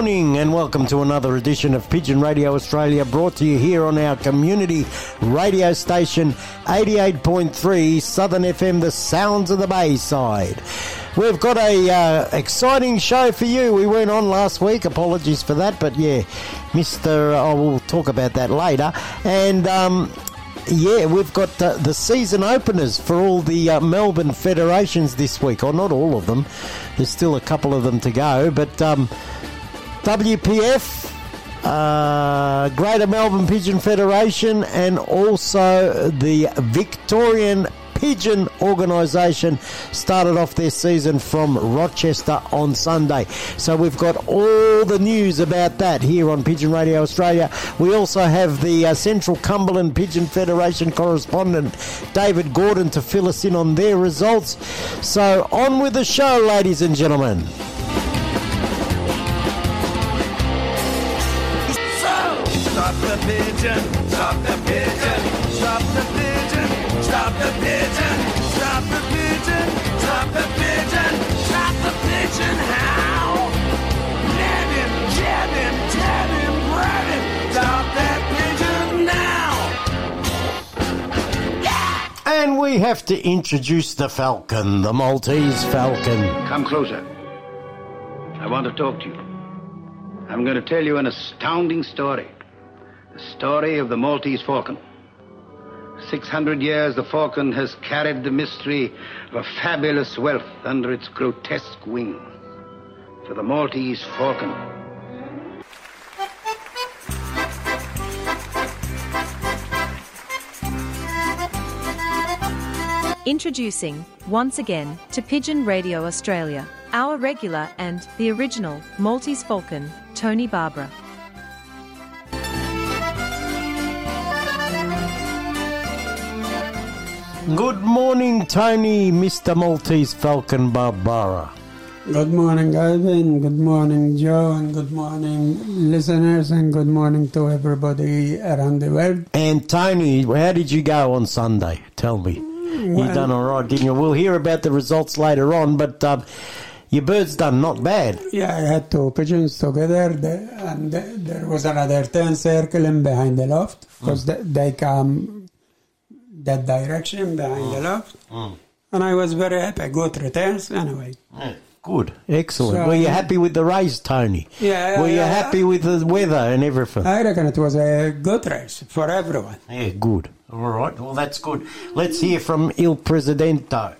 Morning and welcome to another edition of Pigeon Radio Australia brought to you here on our community radio station 88.3 Southern FM, the sounds of the Bayside. We've got a uh, exciting show for you. We weren't on last week, apologies for that, but yeah, Mr. I will talk about that later. And um, yeah, we've got uh, the season openers for all the uh, Melbourne federations this week, or not all of them. There's still a couple of them to go, but um, WPF, uh, Greater Melbourne Pigeon Federation, and also the Victorian Pigeon Organisation started off their season from Rochester on Sunday. So we've got all the news about that here on Pigeon Radio Australia. We also have the uh, Central Cumberland Pigeon Federation correspondent David Gordon to fill us in on their results. So on with the show, ladies and gentlemen. Pigeon, stop the pigeon, stop the pigeon, stop the pigeon, stop the pigeon, stop the pigeon, stop the pigeon, how? Let him, jab him, tab him, grab him, stop that pigeon now! And we have to introduce the Falcon, the Maltese Falcon. Come closer. I want to talk to you. I'm going to tell you an astounding story. Story of the Maltese falcon. 600 years the falcon has carried the mystery of a fabulous wealth under its grotesque wing. For the Maltese falcon Introducing, once again, to Pigeon Radio Australia, our regular and the original Maltese Falcon, Tony Barbara. Good morning, Tony, Mr. Maltese Falcon Barbara. Good morning, Ivan. Good morning, Joe. And good morning, listeners. And good morning to everybody around the world. And Tony, how did you go on Sunday? Tell me. you Well- done all right, didn't you? We'll hear about the results later on, but um, your bird's done not bad. Yeah, I had two pigeons together, and there was another 10 circling behind the loft because they come that direction behind the mm. loft. Mm. And I was very happy. Good returns, anyway. Good, excellent. So- Were you uh, happy with the race, Tony? Yeah, Were you yeah. happy with the weather and everything? I reckon it was a good race for everyone. yeah, good. All right, well, that's good. Let's hear from Il Presidente.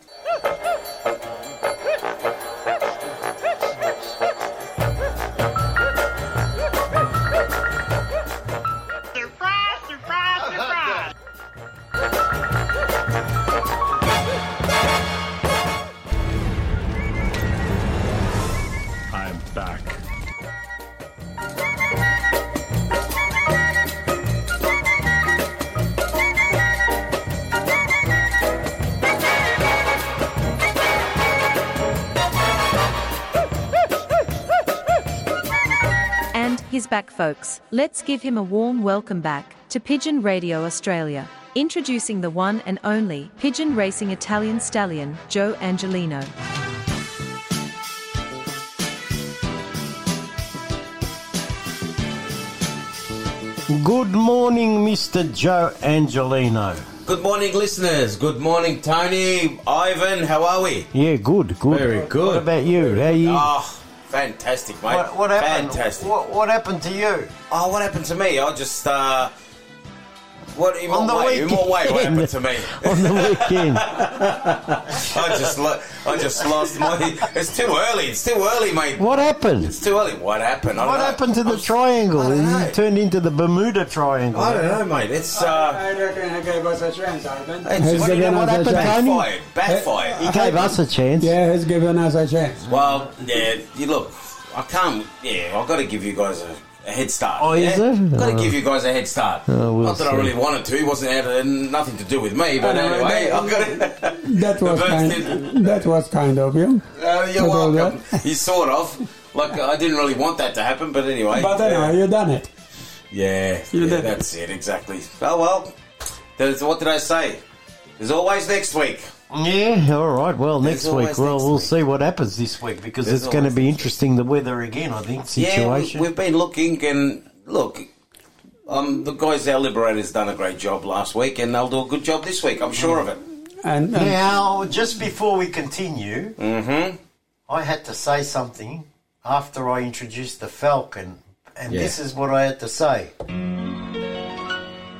Folks. Let's give him a warm welcome back to Pigeon Radio Australia. Introducing the one and only Pigeon Racing Italian stallion, Joe Angelino. Good morning, Mr. Joe Angelino. Good morning, listeners. Good morning, Tony, Ivan. How are we? Yeah, good, good. Very good. What about you? How are you? Oh, fantastic, mate. what, what happened? Fantastic. What, what happened to you? Oh, what happened to me? I just uh, what in On what the way? In what way? What weekend. happened to me? On the weekend. I just lo- I just lost my. It's too early. It's too early, mate. what happened? It's too early. What happened? I don't What know. happened to the I'm- triangle? I don't know. It turned into the Bermuda Triangle. I don't know, mate. It's uh, I reckon I gave us a chance, Ivan. it's He's just do you know what us a happened, chance. Tony? backfired. Backfired. He gave us a chance. Yeah, he's given us a chance. Well, yeah. You look. I can't. Yeah, I've got to give you guys a. A head start. Oh, yeah? is it? Got to Oh. give you guys a head start. Oh, we'll Not that I really wanted to. It wasn't had uh, nothing to do with me, but know, anyway, that- I've got to. That was kind. birthday- That was kind of you. Uh, you're welcome. You sort of. Like I didn't really want that to happen, but anyway. But anyway, you done it. yeah, You yeah, did. that's it exactly. Oh well. What did I say? There's always next week. Yeah, all right. Well, There's next week, well, next we'll week. see what happens this week because There's it's going to be next interesting the weather again. I think situation. Yeah, we, we've been looking and look. Um, the guys, our liberators, done a great job last week, and they'll do a good job this week. I'm sure of it. And, and Now, just before we continue, Mm-hmm. I had to say something after I introduced the Falcon, and Yeah. this is what I had to say.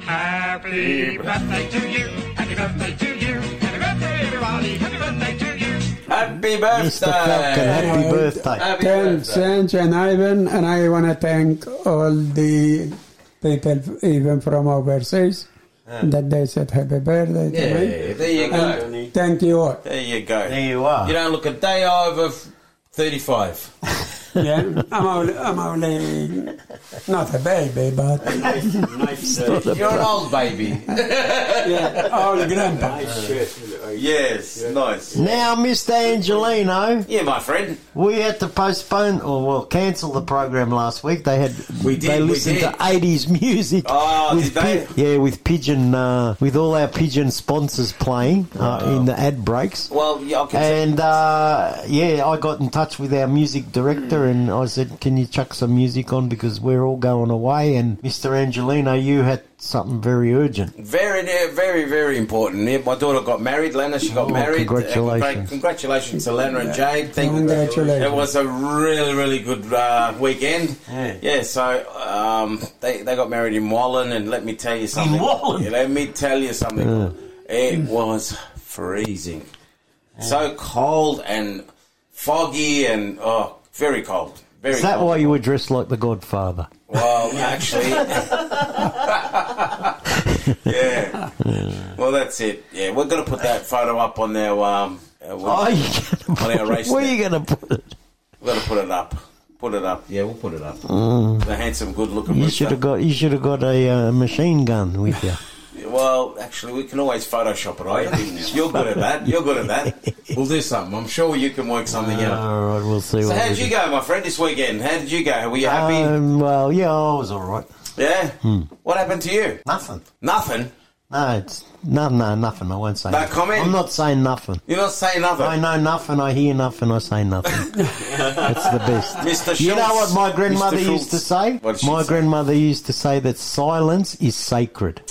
Happy birthday to you. Happy birthday to you. Happy birthday. Happy birthday to you. Happy birthday! Mr. Falcon, happy birthday. Happy thanks, birthday. And Ivan, and I want to thank all the people, even from overseas, that they said happy birthday to me. Yeah, there you go. Thank you all. There you go. There you are. You don't look a day over 35. Yeah, I'm only, I'm only not a baby, but You're an old baby. yeah, old grandpa. yes, nice. Now, Mr. Angelino, Yeah, my friend. we had to postpone or well cancel the program last week. They had We did, they we listened did. to eighties music. Oh, with did they? pi- yeah, with pigeon uh, with all our pigeon sponsors playing uh, in the ad breaks. Well, yeah, I can And uh, yeah, I got in touch with our music director and I said, "Can you chuck some music on because we're all going away?" And Mr. Angelino, you had something very urgent. Very, yeah, very, very important. Yeah, my daughter got married. Lena, she got Oh, married. congratulations. Uh, congratulations to Lena and Jade. Thank Congratulations. It was a really, really good uh, weekend. Yeah. so um, they, they got married in Wallan, and let me tell you something. In Wallan? Yeah, let me tell you something. It was freezing. So cold and foggy and, oh, very cold. Very Is that cold. why you were dressed like the Godfather? Well, actually, yeah. Well, that's it. Yeah, we're gonna put that photo up on our um. uh, we'll- Oh, you On our race where are you going to put it? We're gonna put it up. Put it up. Yeah, we'll put it up. The handsome, good-looking. You should have got you should have got a uh, machine gun with you. Well, actually, we can always Photoshop it, right? You're good at that. You're good at that. We'll do something. I'm sure you can work something out. All right, we'll see. So, what how we did you do. go, my friend, this weekend? How did you go? Were you happy? Um, well, yeah, I was all right. yeah. What happened to you? Nothing. Nothing. No, it's no, no, nothing. I won't say. No nothing. comment? I'm not saying nothing. You're not saying nothing. I know nothing. I hear nothing. I say nothing. That's the best. Mr. You know what my grandmother used to say? What she My say? grandmother used to say that silence is sacred.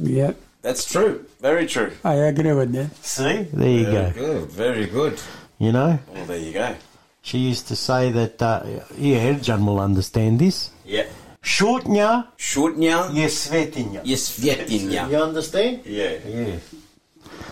Yeah, That's true. Very true. I agree with that. See, there you Very go. good. Very good. You know, Well, there you go. she used to say that. Uh, yeah, John will understand this. Yeah. Shortnya Shortnya je svetinja. je svjetinja. You understand? Yeah. Yeah.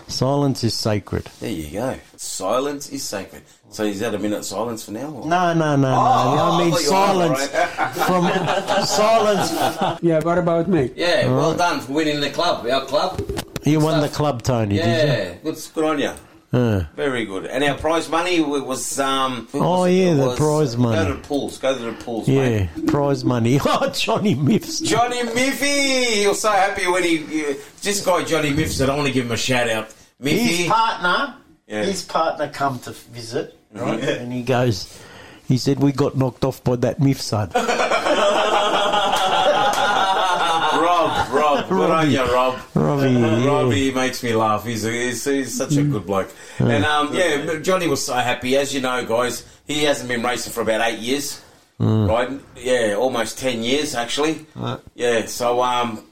Silence is sacred. There you go. Silence is sacred. So is that a minute silence for now? or- No, no, no, no. Oh, I mean thought you were silence alright. from silence. Yeah, what about me? Yeah, well done for winning the club, our club. You won the club, Tony, did Yeah, good, good on you. you? Uh, Very good. And our prize money was um. Oh, was- yeah, the was- prize money. Go to the pools. Go to the pools, yeah, mate. prize money. Oh, Johnny Miffs. Johnny Miffy, he was so happy when he. Uh, this guy Johnny Miffs. I don't want to give him a shout out. Miffy. His partner, Yeah. his partner come to visit, right? Yeah. And he goes, he said, we got knocked off by that Mifsud. Rob, Rob, you, Rob. Robbie, uh, yeah. Robbie makes me laugh. He's, a, he's, he's such a good bloke. And um, yeah, Johnny was so happy. As you know, guys, he hasn't been racing for about eight years. Mm. Right? Yeah, almost 10 years actually. Right. Yeah, so um,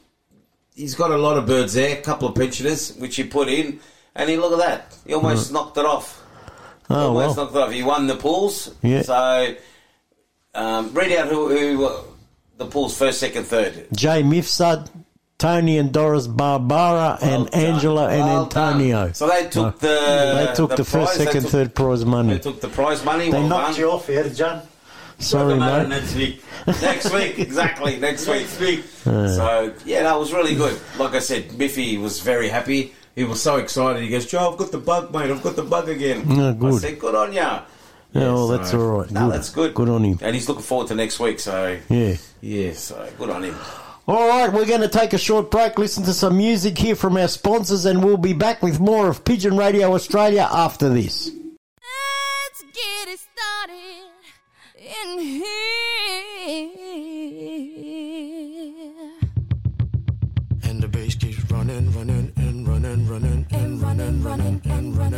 he's got a lot of birds there, a couple of pensioners, which he put in, and he look at that. He almost mm. knocked it off. Oh, well. it off. He won the pools. Yeah. So um, read out who, who uh, the pools first, second, third. Jay Mifsud, Tony and Doris Barbara, and done. Angela and Well done. Antonio. So they took the They took the, first, prize, second, took- third prize money. They took the prize money. They well knocked done. you off here, John. Sorry, mate. Next week. next week, exactly. Next week. week. So yeah, that was really good. Like I said, Miffy was very happy. He was so excited. He goes, "Joe, I've got the bug, mate. I've got the bug again." I good. said, "Good on ya." Yeah, well, that's all right. No, Good. that's good. Good on him. And he's looking forward to next week. So Yeah. yeah, so good on him. All right, we're going to take a short break, listen to some music here from our sponsors, and we'll be back with more of Pigeon Radio Australia after this. Let's get it started in here.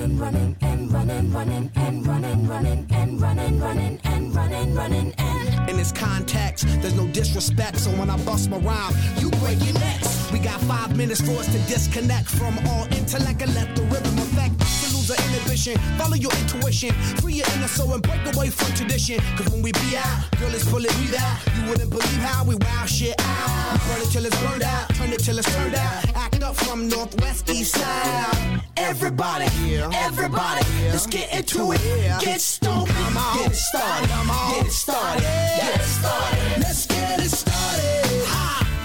Running, running, and running, running, and running, running, and running, running, and running, running, and. In this context, there's no disrespect, so when I bust my rhyme, you break your necks. We got five minutes for us to disconnect from all intellect and let the rhythm affect. Lose the inhibition, follow your intuition, free your inner soul and break away from tradition. Cause when we be out, girl, it's fully we out. You wouldn't believe how we wow shit out. Burn it till it's burned out, turn it till it's turned out. Act up from northwest, east side. Everybody, everybody, let's get into it. Get stupid, get it started, get it started, get it started. Let's get it started.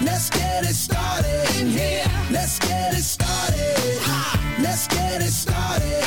Let's get it started in here. Let's get it started. Ha! Let's get it started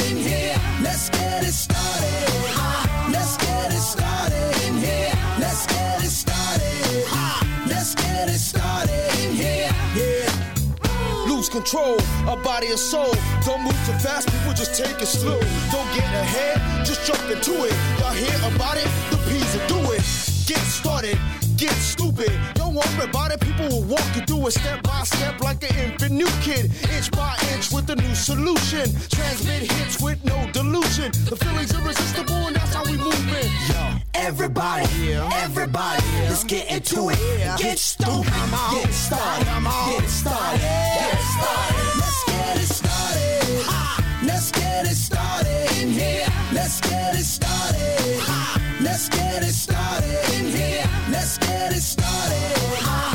control of body and soul. Don't move too fast, people just take it slow. Don't get ahead, just jump into it. Y'all hear about it? The P's will do it. Get started, get stupid. Don't worry about it, people will walk you through it step by step like an infant new kid. Inch by inch with a new solution. Transmit hits with no delusion. The feeling's irresistible and that's how we move it. Yo, everybody, everybody, let's get into it. Get stupid, get it started, get it started, get started. Let's get it started. Ha! Let's get it started in here. Let's get it started. Ha! Let's get it started in here. Let's get it started.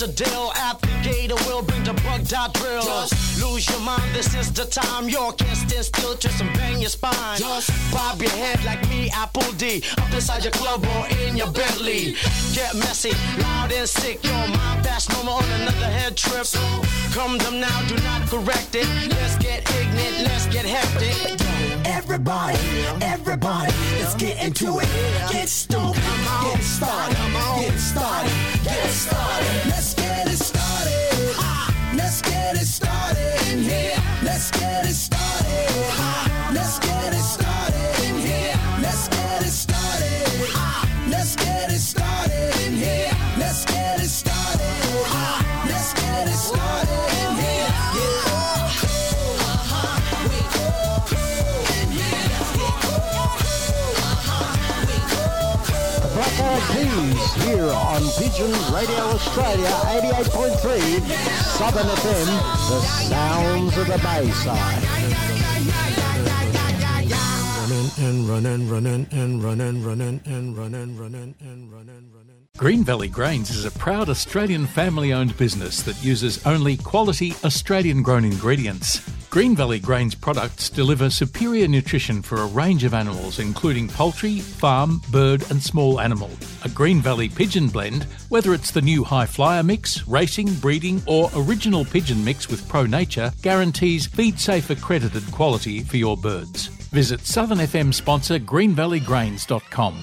The deal. Applicator will bring the bug dot drill. Just Lose your mind, this is the time. You can't stand still, twist and bang your spine. Just bob your head like me, Apple D. Up inside your club or in your Bentley. Get messy, loud and sick. Your mind fast, no more on another head trip. Come them now, do not correct it. Let's get ignorant, let's get hectic. Everybody, everybody, let's get into it. Get stupid, get started, get started, get started. Let's get it started. Let's get it started in here. Let's get it started. Let's get here on Pigeon Radio Australia 88.3 Southern FM, the sounds of the Bayside. Running and running, running and running, running and running, running and running, running. Green Valley Grains is a proud Australian family owned business that uses only quality Australian grown ingredients. Green Valley Grains products deliver superior nutrition for a range of animals, including poultry, farm, bird, and small animal. A Green Valley pigeon blend, whether it's the new High Flyer mix, racing, breeding, or original pigeon mix with Pro Nature, guarantees feed safe accredited quality for your birds. Visit Southern FM sponsor greenvalleygrains.com.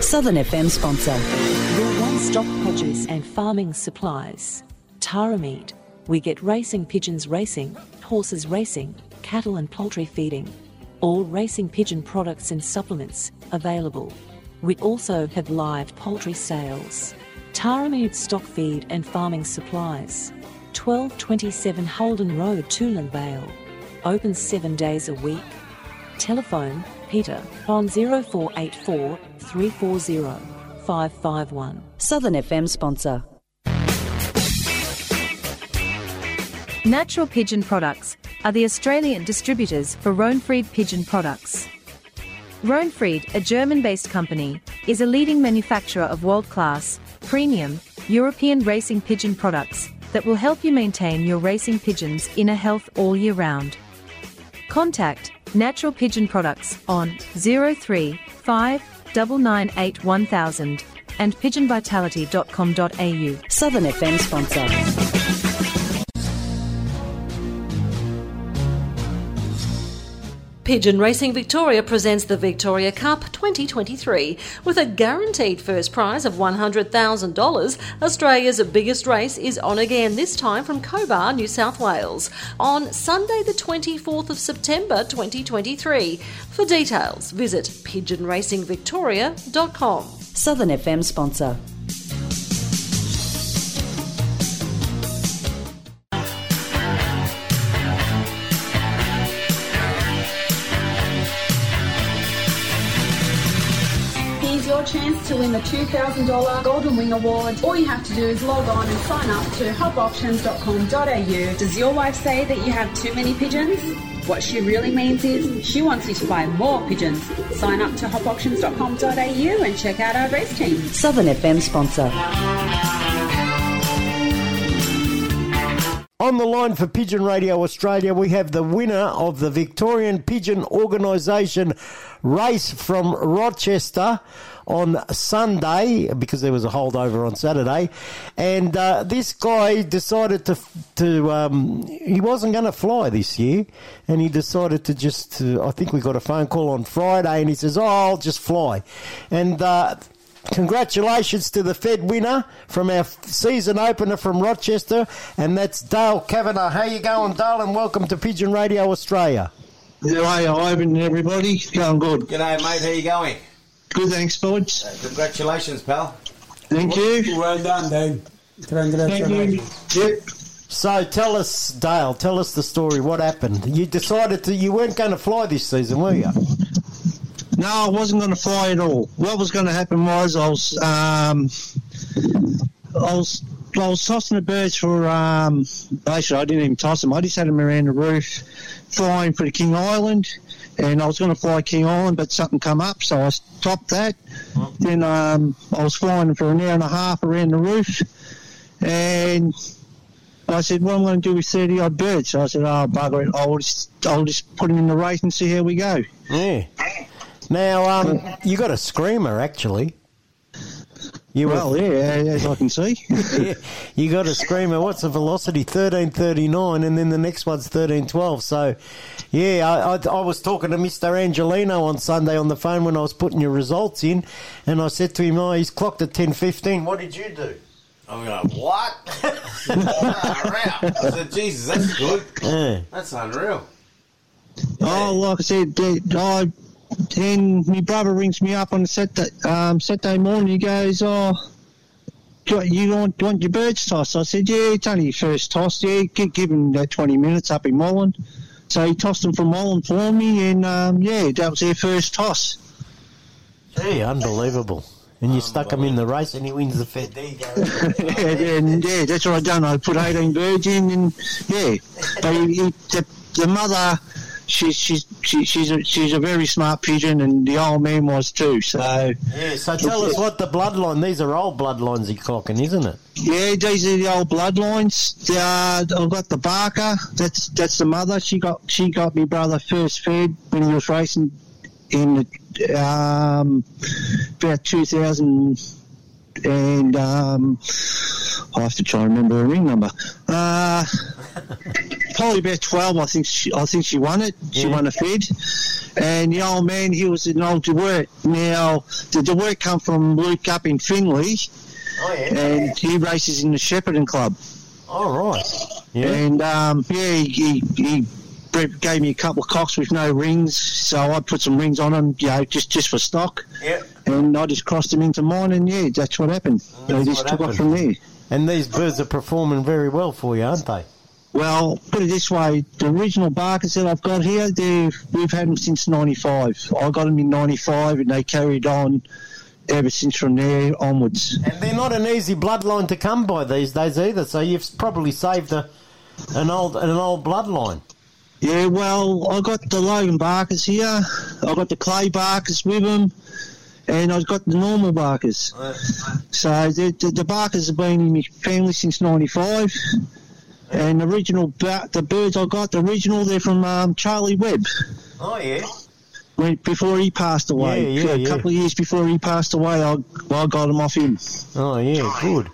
Southern FM sponsor. Your one stop produce and farming supplies. Tara Meat. We get racing pigeons racing, horses racing, cattle and poultry feeding. All racing pigeon products and supplements available. We also have live poultry sales. Tara stock feed and farming supplies. 1227 Holden Road, Toolern Vale. Open seven days a week. Telephone Peter on 0484 340 551. Southern FM sponsor. Natural Pigeon Products are the Australian distributors for Rohnfried Pigeon Products. Rohnfried, a German based company, is a leading manufacturer of world class, premium, European racing pigeon products that will help you maintain your racing pigeon's inner health all year round. Contact Natural Pigeon Products on 035 998 1000 and pigeonvitality.com.au. Southern FM sponsor. Pigeon Racing Victoria presents the Victoria Cup 2023 with a guaranteed first prize of $100,000. Australia's biggest race is on again, this time from Cobar, New South Wales, on Sunday, the 24th of September 2023. For details, visit pigeonracingvictoria.com. Southern FM sponsor. To win the $2,000 Golden Wing Award. All you have to do is log on and sign up to hopauctions.com.au. Does your wife say that you have too many pigeons? What she really means is she wants you to buy more pigeons. Sign up to hopauctions.com.au and check out our race team. Southern FM sponsor. On the line for Pigeon Radio Australia, we have the winner of the Victorian Pigeon Organisation race from Rochester on Sunday because there was a holdover on Saturday, and uh, this guy decided to to um, he wasn't going to fly this year, and he decided to just. Uh, I think we got a phone call on Friday, and he says, "Oh, I'll just fly," and. Uh, Congratulations to the Fed winner from our season opener from Rochester, and that's Dale Cavanagh. How you going, Dale? And welcome to Pigeon Radio Australia. How are you, Ivan, and everybody? Going good. G'day, mate. How you going? Good, thanks, boys. Uh, congratulations, pal. Thank you. Well done, Dave. Thank Congratulations. you. Yep. So tell us, Dale, tell us the story. What happened? You decided to, you weren't going to fly this season, were you? No, I wasn't going to fly at all. What was going to happen was I was, um, I was, I was tossing the birds for, um, basically I didn't even toss them. I just had them around the roof, flying for the King Island, and I was going to fly King Island, but something come up, so I stopped that. Then um, I was flying for an hour and a half around the roof, and I said, "What am I going to do with thirty odd birds?" So I said, "Oh bugger it! I'll just, I'll just put them in the race and see how we go." Yeah. Now, um, you got a screamer, actually. You were- well, yeah, as I can see. yeah, you got a screamer. What's the velocity? Thirteen thirty nine, and then the next one's thirteen twelve. So, yeah, I, I, I was talking to Mister Angelino on Sunday on the phone when I was putting your results in, and I said to him, "Oh, he's clocked at ten fifteen. What did you do?" I'm going, what? Far. I said, Jesus, that's good. Yeah. That's unreal. Oh, like I said, the- I, then my brother rings me up on a Saturday, um, Saturday morning. He goes, "Oh, do you want, want your birds tossed?" I said, "Yeah, it's only your first toss. Yeah, give, give him that twenty minutes up in Molland." So he tossed them from Wallan for me, and um, yeah, that was their first toss. Gee, unbelievable. And you stuck him in the race and he wins the Fed. There you go. and, and yeah, that's what I done. I put 18 birds in, and yeah, but he, he, the, the mother, she's she's she, she's a, she's a very smart pigeon, and the old man was too. So Yeah, so tell us what the bloodline, these are old bloodlines you're clocking, isn't it? Yeah, these are the old bloodlines. The, uh, I've got the Barker. That's that's the mother. She got she got me brother first fed when he was racing in the, um, about 2000 and um, I have to try and remember her ring number. Uh, probably about 12. I think she, I think she won it. She Yeah. won a fed. And the old man, he was an old DeWert. Now the DeWert come from Luke up in Finley Oh, yeah. and he races in the Shepparton Club. All right. Yeah. And um, yeah, he, he, he gave me a couple of cocks with no rings, so I put some rings on them, you know, just just for stock. Yeah. And I just crossed them into mine, and yeah, that's what happened. Ah, they just took off from there. And these birds are performing very well for you, aren't they? Well, put it this way: the original Barkers that I've got here, we've had them since '95. I got them in '95, and they carried on ever since from there onwards. And they're not an easy bloodline to come by these days either. So you've probably saved a, an old an old bloodline. Yeah, well, I got the Logan Barkers here. I got the Clay Barkers with them, and I've got the normal Barkers. So the, the, the Barkers have been in my family since '95. And the original, ba- the birds I got, the original, they're from um, Charlie Webb. Oh yeah. When, before he passed away, Yeah, yeah, a yeah. couple of years before he passed away, I, I got them off him. Oh yeah, good.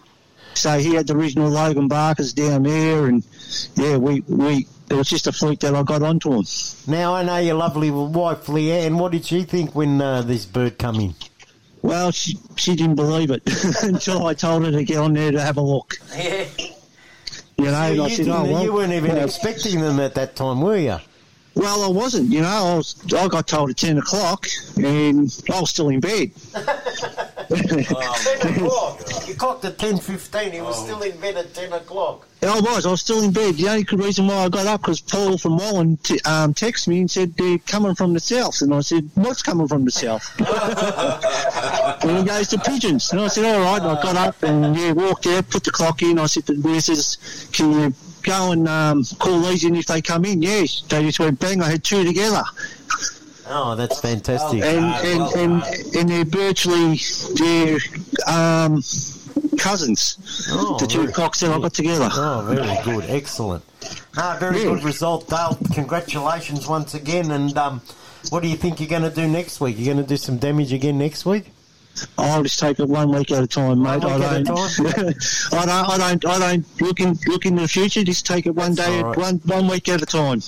So he had the original Logan Barkers down there, and yeah, we we it was just a fleet that I got onto him. Now I know your lovely wife Leanne. What did she think when uh, this bird come in? Well, she she didn't believe it until I told her to get on there to have a look. Yeah. You know, and you, I said, "Oh well." you weren't even well, expecting them at that time, were you? Well, I wasn't. You know, I was. I got told at ten o'clock, and I was still in bed. ten o'clock. You clocked at ten fifteen. He was still in bed at ten o'clock. I was. I was still in bed. The only good reason why I got up because Paul from Wallan t- um, texted me and said they're coming from the south, and I said, "What's coming from the south?" and he goes to pigeons, and I said, "All right." And I got up and yeah, walked out, put the clock in. I said the nurses, "Can you go and um, call these in if they come in?" Yes. They just went bang. I had two together. Oh, that's fantastic. and and, and and they're virtually they're um, cousins. Oh, the two cocks that I got together. Oh, very good, excellent. Ah, very Yeah. good result, Dale. Congratulations once again. And um, what do you think you're going to do next week? You're going to do some damage again next week? I'll just take it one week at a time, mate. I don't, I don't, I don't, I don't look in look in the future. Just take it one day, right. one one week at a time.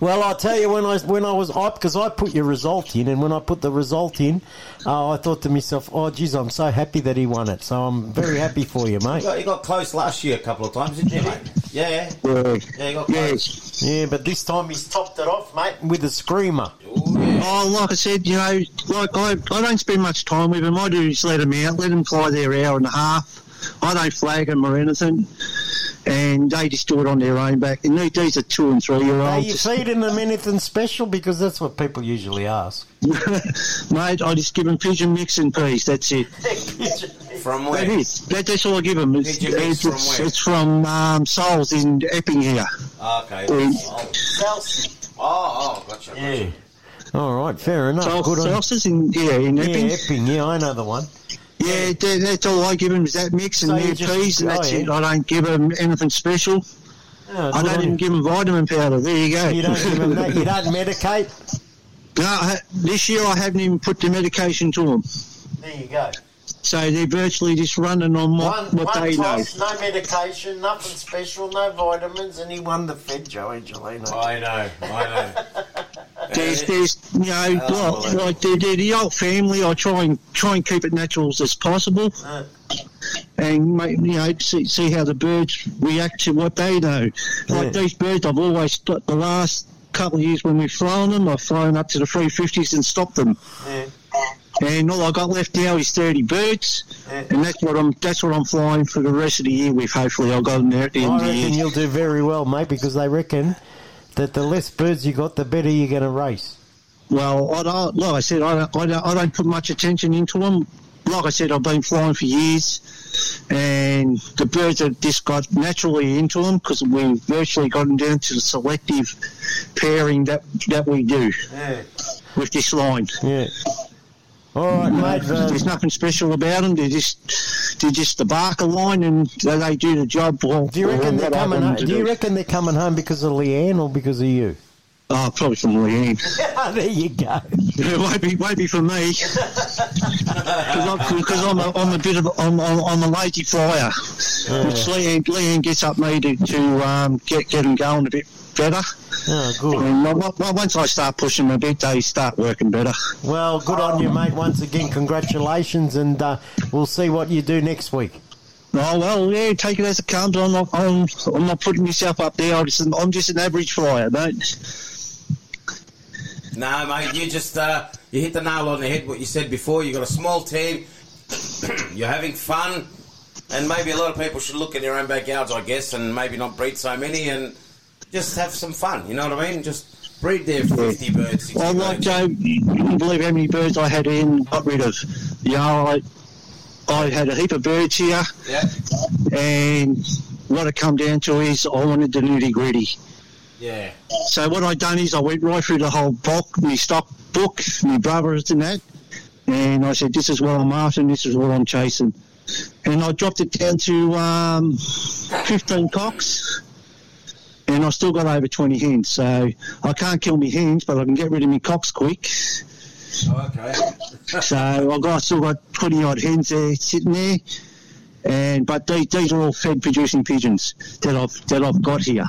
Well, I'll tell you when I when I was up because I put your result in, and when I put the result in, uh, I thought to myself, "Oh, geez, I'm so happy that he won it." So I'm very happy for you, You mate. got, you got close last year a couple of times, didn't you, mate? Yeah. Yeah. Yeah, you got close. Yeah, but this time he's topped it off, mate, with a screamer. Oh, like I said, you know, like I, I don't spend much time with him. I do is let him out, let him fly their hour and a half. I don't flag them or anything, and they just do it on their own back. And these- these are two and three year Are olds. you feeding them anything special? Because that's what people usually ask. Mate, I just give them pigeon mix and peas. That's it. From That where? is. That, that's all I give them. It's, Pigeon mix it's, from it's, where? it's from um, Souls in Epping here. Okay. Yeah. Oh, oh, gotcha. gotcha. Yeah. All right, fair enough. Souls, Good on Souls in, yeah, in Yeah, Epping. Epping. Yeah, I know the one. Yeah, that, that's all I give them is that mix and So their peas, and oh, that's yeah. it. I don't give them anything special. Yeah, I don't even you. give them vitamin powder. There you go. You don't give them that. You don't medicate. No, this year I haven't even put the medication to them. There you go. So they're virtually just running on what, One, what one they know. no medication, nothing special, no vitamins, and he won the Fed, Joe Angelino. I know, I know. There's, there's, you know, Oh, like, like they're, they're the old family. I try and try and keep it natural as possible, and make, you know, see, see how the birds react to what they know. Like these birds, I've always got the last couple of years when we've flown them, I've flown up to the 350s and stopped them. yeah. And all I got left now is 30 birds, Yeah. and that's what I'm that's what I'm flying for the rest of the year with. Hopefully, I'll go in there at the end I of the reckon year. you'll do very well, mate, because they reckon that the less birds you got, the better you're going to race. Well, I don't, like I said, I don't, I, don't, I don't put much attention into them. Like I said, I've been flying for years, and the birds have just got naturally into them because we've virtually gotten down to the selective pairing that that we do Yeah. with this line. Yeah. All right, mate. uh, There's nothing special about them. They're just they're just the Barker line, and they, they do the job. Well, do you reckon they're coming? Home, do you reckon they're coming home because of Leanne or because of you? Oh, probably from Leanne. there you go. It won't be, won't be for me. Because I'm, a, I'm a bit of, I'm, I'm, I'm a lazy flyer. Which Leanne, Leanne gets up me to, to um, get, get them going a bit better. Oh, good. And well, well, once I start pushing them a bit, they start working better. Well, good on you, mate. Once again, congratulations, and uh, we'll see what you do next week. Oh well, yeah, take it as it comes. I'm not, I'm, I'm not putting myself up there. I'm just, an, I'm just an average flyer, mate. No, mate, you just uh, you hit the nail on the head. What you said before, you have got a small team, you're having fun, and maybe a lot of people should look in their own backyards, I guess, and maybe not breed so many, and just have some fun. You know what I mean? Just breed there fifty birds. 60 I like. Joe. You wouldn't believe how many birds I had in, got rid of. You know, I, I had a heap of birds here, Yeah. and what it come down to is I wanted the nitty gritty. Yeah. So what I done is I went right through the whole book, my stock book, my brothers and that, and I said, this is what I'm after, and this is what I'm chasing. And I dropped it down to um, 15 cocks, and I still got over 20 hens. So I can't kill me hens, but I can get rid of me cocks quick. Oh, okay. So I've got still got 20 odd hens there sitting there. And but these, these are all fed producing pigeons that I've that I've got here.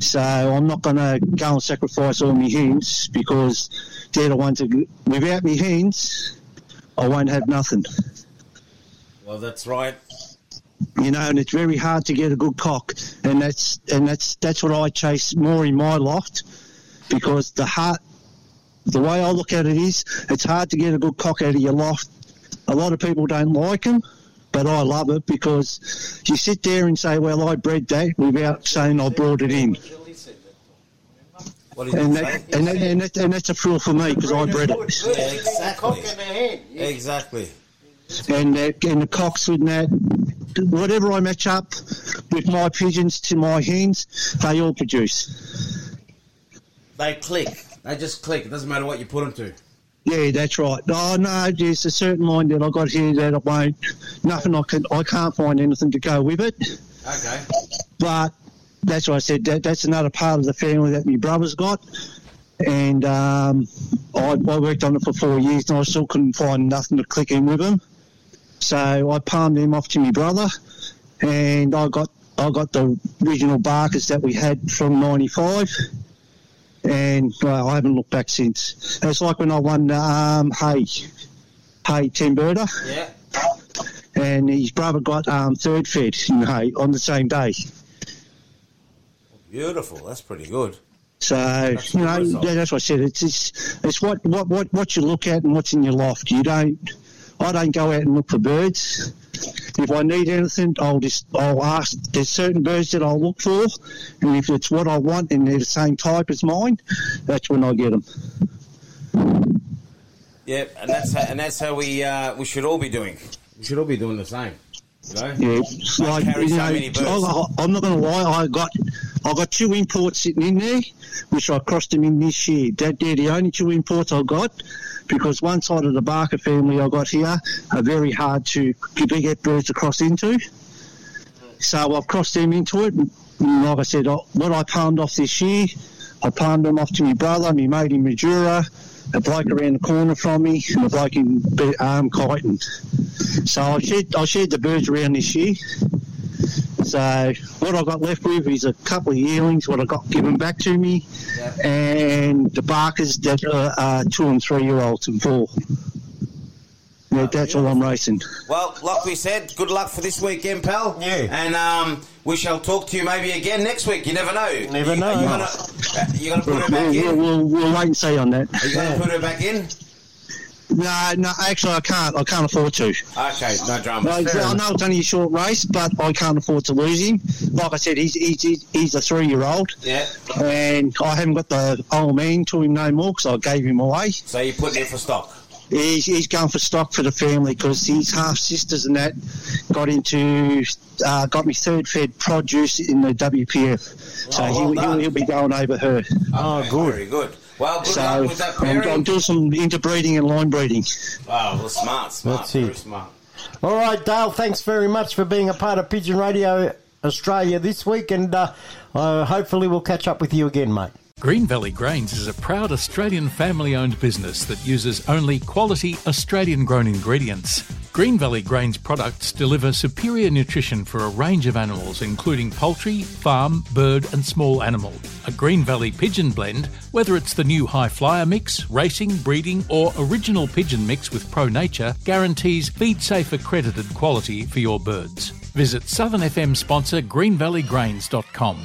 So I'm not going to go and sacrifice all my hens because they're the ones that without me hens, I won't have nothing. Well, that's right. You know, and it's very hard to get a good cock, and that's and that's that's what I chase more in my loft because the heart, the way I look at it is, it's hard to get a good cock out of your loft. A lot of people don't like them, but I love it because you sit there and say, "Well, I bred that," without saying I brought it in, and that, and, that, and, that, and that's a thrill for me because I bred it. Exactly. Exactly. And uh, and the cocks and that whatever I match up with my pigeons to my hens, they all produce. They click. They just click. It doesn't matter what you put them to. Yeah, that's right. Oh no, there's a certain line that I got here that I won't. Nothing I can. I can't find anything to go with it. Okay. But that's what I said. That, that's another part of the family that my brother's got. And um, I, I worked on it for four years, and I still couldn't find nothing to click in with him. So I palmed him off to my brother, and I got I got the original Barkers that we had from '95, and well, I haven't looked back since. It's like when I won um, Hay, Hay Tim Birder, Yeah. and his brother got um, third fed in Hay on the same day. Beautiful. That's pretty good. So you know result. that's what I said. It's it's, it's what, what, what, what you look at and what's in your loft. You don't. I don't go out and look for birds. If I need anything, I'll just I'll ask. There's certain birds that I'll look for, and if it's what I want and they're the same type as mine, that's when I get them. Yep, and that's how, and that's how we uh, we should all be doing. We should all be doing the same. Yeah, like carry you so know, many birds. I, I'm not going to lie. I got I got two imports sitting in there, which I crossed them in this year. That they're the only two imports I got, because one side of the Barker family I got here are very hard to get birds to cross into. So I've crossed them into it. And like I said, I, what I palmed off this year, I palmed them off to my brother, my mate in Majura, a bloke around the corner from me, and a bloke in um, Kyneton. So I shared, I shared the birds around this year. So what I got left with is a couple of yearlings, what I got given back to me, and the Barkers that are uh, two and three year olds and four. Yeah, that's all I'm racing. Well, like we said, good luck for this weekend, pal. Yeah. And um, we shall talk to you maybe again next week. You never know. Never you, know. Are you gonna, uh, you gonna put her back We'll, in? we'll, we'll, we'll wait and see on that. Are you gonna put her back in? No, no, actually, I can't. I can't afford to. Okay, no drama. No, I know it's only a short race, but I can't afford to lose him. Like I said, he's he's, he's- he's a three-year-old, Yeah. and I haven't got the old man to him no more because I gave him away. So you put him for stock? He's, he's going for stock for the family because his half sisters and that got into uh, got me third fed produce in the WPF, so Oh, well he'll, he'll, he'll be going over her. Oh, good. Very good. Well, good So luck with that I'm, I'm doing some interbreeding and line breeding. Oh, well, smart, smart. That's very it. smart. All right, Dale, thanks very much for being a part of Pigeon Radio Australia this week, and uh, uh, hopefully we'll catch up with you again, mate. Green Valley Grains is a proud Australian family owned business that uses only quality Australian grown ingredients. Green Valley Grains products deliver superior nutrition for a range of animals, including poultry, farm, bird, and small animal. A Green Valley pigeon blend, whether it's the new high flyer mix, racing, breeding, or original pigeon mix with Pro Nature, guarantees feed safe accredited quality for your birds. Visit Southern FM sponsor greenvalleygrains.com.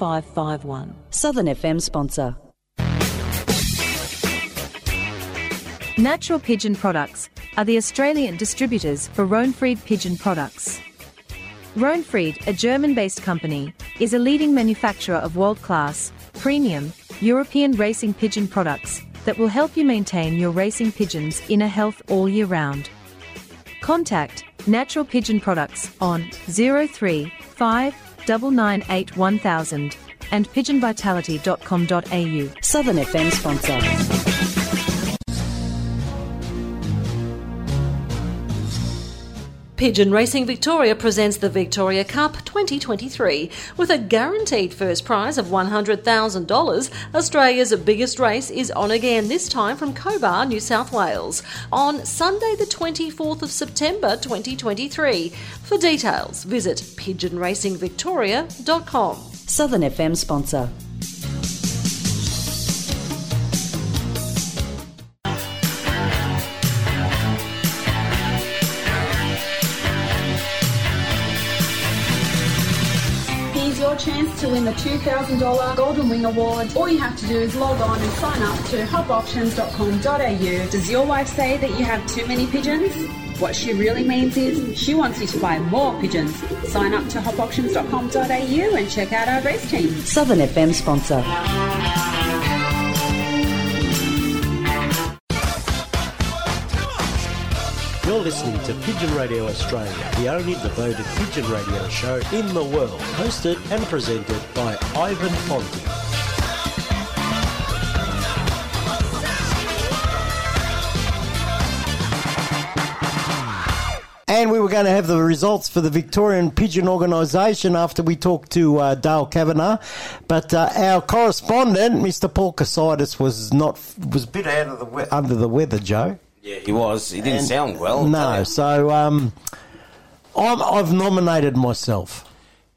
551. Southern FM sponsor. Natural Pigeon Products are the Australian distributors for Rohnfried Pigeon Products. Rohnfried, a German based company, is a leading manufacturer of world class, premium, European racing pigeon products that will help you maintain your racing pigeons' inner health all year round. Contact Natural Pigeon Products on 035 998 1000 and pigeonvitality.com.au. Southern FM sponsor. Pigeon Racing Victoria presents the Victoria Cup 2023 with a guaranteed first prize of $100,000. Australia's biggest race is on again, this time from Cobar, New South Wales, on Sunday, the 24th of September 2023. For details, visit pigeonracingvictoria.com. Southern FM sponsor. Chance to win the $2,000 Golden Wing Award. All you have to do is log on and sign up to hopauctions.com.au. Does your wife say that you have too many pigeons? What she really means is she wants you to buy more pigeons. Sign up to hopauctions.com.au and check out our race team. Southern FM sponsor. You're listening to Pigeon Radio Australia, the only devoted pigeon radio show in the world, hosted and presented by Ivan Fonti. And we were going to have the results for the Victorian Pigeon Organisation after we talked to uh, Dale Cavanagh, but uh, our correspondent, Mr. Paul Casidis, was not was a bit out of the we- under the weather, Joe. Yeah, he was. He didn't And- sound well. No, so um, I'm, I've nominated myself.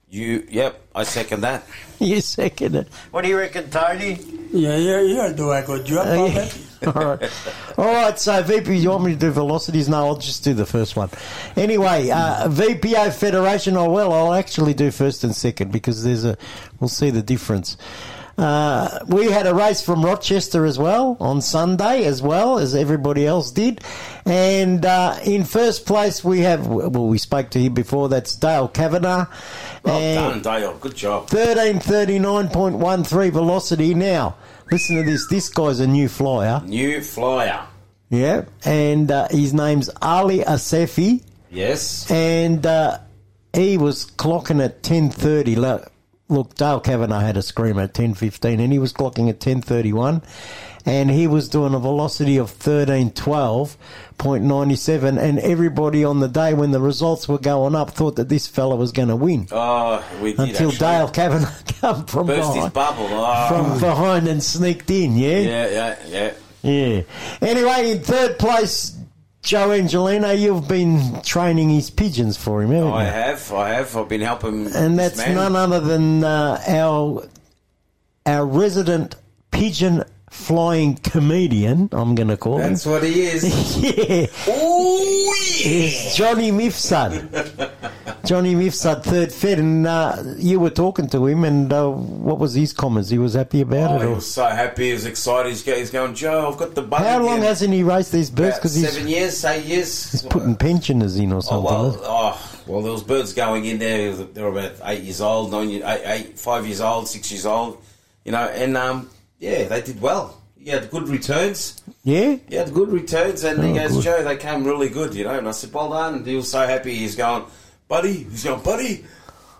You, yep, I second that. You second it. What do you reckon, Tony? Yeah, yeah, you'll do a good job of it. All right. All right, so VP, you want me to do velocities? No, I'll just do the first one. Anyway, uh, VPO Federation, oh, well, I'll actually do first and second because there's a, we'll see the difference. Uh, we had a race from Rochester as well on Sunday, as well as everybody else did. And uh, in first place, we have, well, we spoke to him before, that's Dale Cavanagh. Well And- done, Dale. Good job. 1339.13 velocity. Now, listen to this. This guy's a new flyer. New flyer. Yeah, and uh, his name's Ali Asefi, Yes. and uh, he was clocking at ten thirty. Look, look, Dale Cavanagh had a screamer at ten fifteen, and he was clocking at ten thirty one, and he was doing a velocity of thirteen twelve point ninety seven, and everybody on the day when the results were going up thought that this fella was going to win. Oh, we did Until actually. Dale Cavanagh come from burst behind, his bubble. Oh. from behind and sneaked in. Yeah, yeah, yeah, yeah. yeah. Anyway, in third place, Joe Angelino, you've been training his pigeons for him, haven't you? I have, I have. I've been helping. And that's man. none other than uh, our our resident pigeon flying comedian. I'm going to call him. That's what he is. yeah. Oh It's Johnny Mifsud. Johnny Mifsud, third fed, and uh, you were talking to him, and uh, what was his comments? He was happy about Oh, it. he Or? was so happy. He was excited. He's he's going, Joe. I've got the bug. How long hasn't he raced these birds? About Because seven years, eight years. he's putting pensioners in or Oh something. well, oh well. There was birds going in there. They were about eight years old, nine, year- eight, eight, five years old, six years old. You know, and um, yeah, they did well. He had good returns. yeah? He had good returns, and he Oh, goes, good. Joe, they came really good. You know, and I said, well done. And he was so happy. He's going, buddy. He's going, buddy.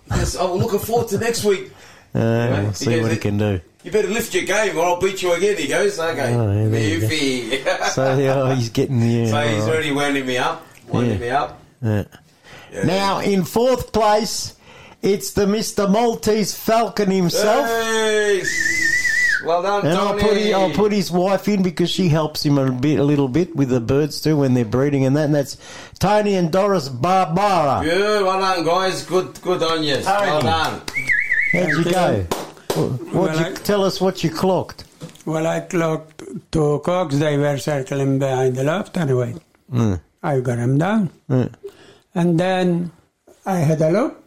He goes, I'm looking forward to next week. Uh, we'll He see goes, what he can do. You better lift your game, or I'll beat you again. He goes, okay, Oh, yeah, there you go. So yeah, he's getting the. So he's already winding me up. Winding Yeah. me up. Yeah. Yeah. Now in fourth place, it's the Mister Maltese Falcon himself. Hey! Well done, And I'll put, his, I'll put his wife in because she helps him a bit, a little bit with the birds too when they're breeding and that. And that's Tony and Doris Barbara. Good, well done, guys. Good, good on you. Well done. How'd you go? What Well, you I- tell us what you clocked? Well, I clocked two cocks. They were circling behind the loft anyway. Mm. I got them down. Mm. And then I had a look,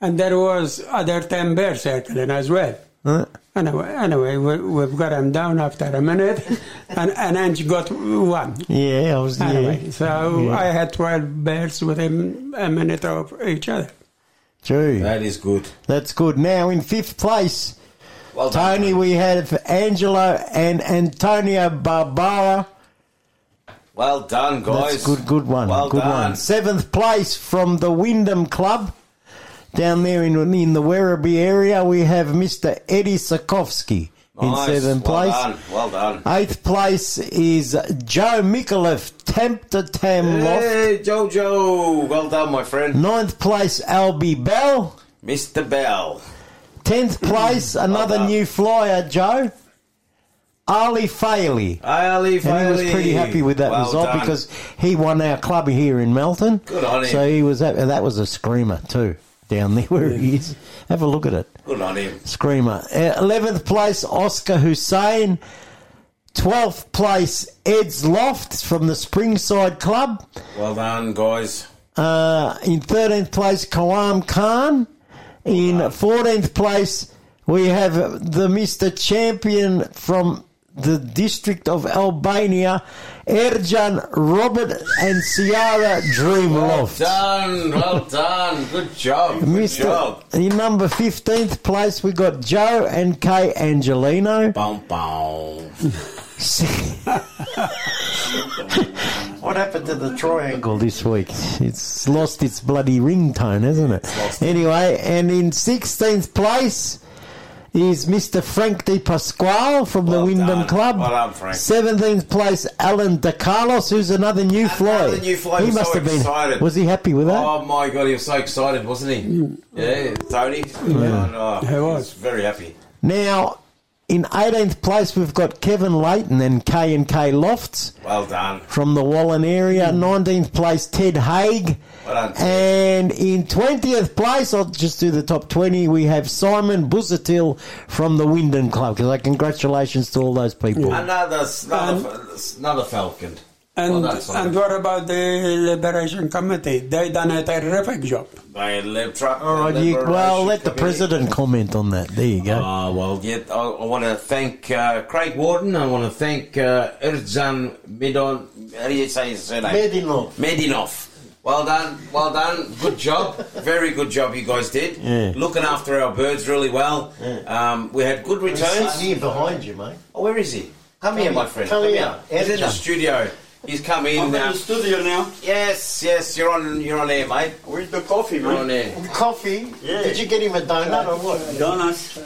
and there was other 10 bears circling as well. Mm. Anyway, anyway we, we've got them down after a minute, and, and Ange got one. Yeah, I was yeah. Anyway, so Yeah. I had 12 bears within a minute of each other. True. That is good. That's good. Now in fifth place, Well done. Tony, we had Angelo and Antonio Barbara. Well done, guys. That's good, good one. Well good done. one. Seventh place from the Wyndham Club. Down there in, in the Werribee area, we have Mr. Eddie Sokovsky in Nice. seventh well place. Done. Well done. Eighth place is Joe Mikulev, Tempter Tam Loft. Hey, Jojo. Well done, my friend. Ninth place, Albie Bell. Mr. Bell. Tenth place, another done. new flyer, Joe. Ali Faley. Ali And he was pretty happy with that Well result done. because he won our club here in Melton. Good on him. So he was. That was a screamer too, down there where he is. Have a look at it. Good on him. Screamer. Uh, Eleventh place, Oscar Hussein. Twelfth place, Ed's Loft from the Springside Club. Well done, guys. Uh, in 13th place, Kawam Khan. In 14th place, we have the Mr. Champion from the District of Albania, Erjan Robert and Ciara Dreamloft. Done. Well done. Good job. Good job. Mr. In number 15th place, we got Joe and Kay Angelino. Boom, boom. What happened to the triangle this week? It's lost its bloody ringtone, hasn't it? Anyway, and in 16th place is Mr. Frank De Pasquale from the Wyndham done. Club. Well done, Frank. 17th place, Alan De Carlos, who's another new fly. Another new fly. He was must so have been. excited. Was he happy with that? Oh my god, he was so excited, wasn't he? Yeah, Tony. Oh, oh He he was. was very happy. Now, in 18th place, we've got Kevin Leighton and K and K Lofts. Well done. from the Wallan area. Hmm. 19th place, Ted Haig. Well done. And in 20th place, I'll just do the top 20, we have Simon Buzatil from the Wyndham Club. Because like, congratulations to all those people. Another, another, another falcon. And, Well and what about the Liberation Committee? They done a terrific job. They live truck. All right, you, well, let the president comment on that. There you go. Oh, well, yeah, I, I want to thank uh, Craig Warden. I want to thank uh, Erzan Medon. How do you say his surname? Medinov. Medinov. Well done, well done. Good job. Very good job you guys did. Yeah. Looking after our birds really well. Um, we had good returns. here behind you, mate. Oh, where is he? Come here, my friend. Come here. He's in the studio. He's come in. I'm in now. the studio now. Yes, yes. You're on. You're on air, mate. Where's the coffee, You're on air. Coffee? Yeah. Did you get him a donut or what? Donuts.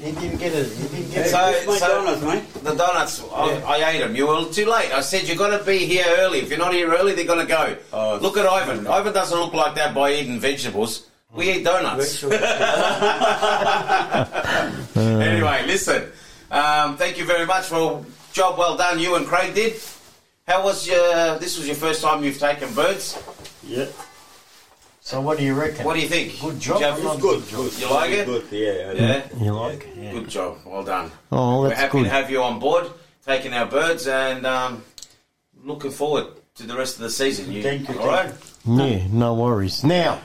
He didn't get it. He didn't get So, it. my so donuts, mate. the donuts, I, I ate them. You were too late. I said you've got to be here early. If you're not here early, they're going to go. Oh, look at Ivan. Ivan doesn't look like that by eating vegetables. We eat donuts. anyway, listen. Um, thank you very much for a job well done. You and Craig did. How was your? This was your first time you've taken birds. Yeah. So what do you reckon? What do you think? Good job. Did you have- It's good. good. You like it? Good, yeah. Yeah. You like it? Yeah. Good job. Well done. Oh, We're that's happy good. to have you on board, taking our birds, and um, looking forward to the rest of the season. You, Thank you, All right. Yeah, no worries. Now,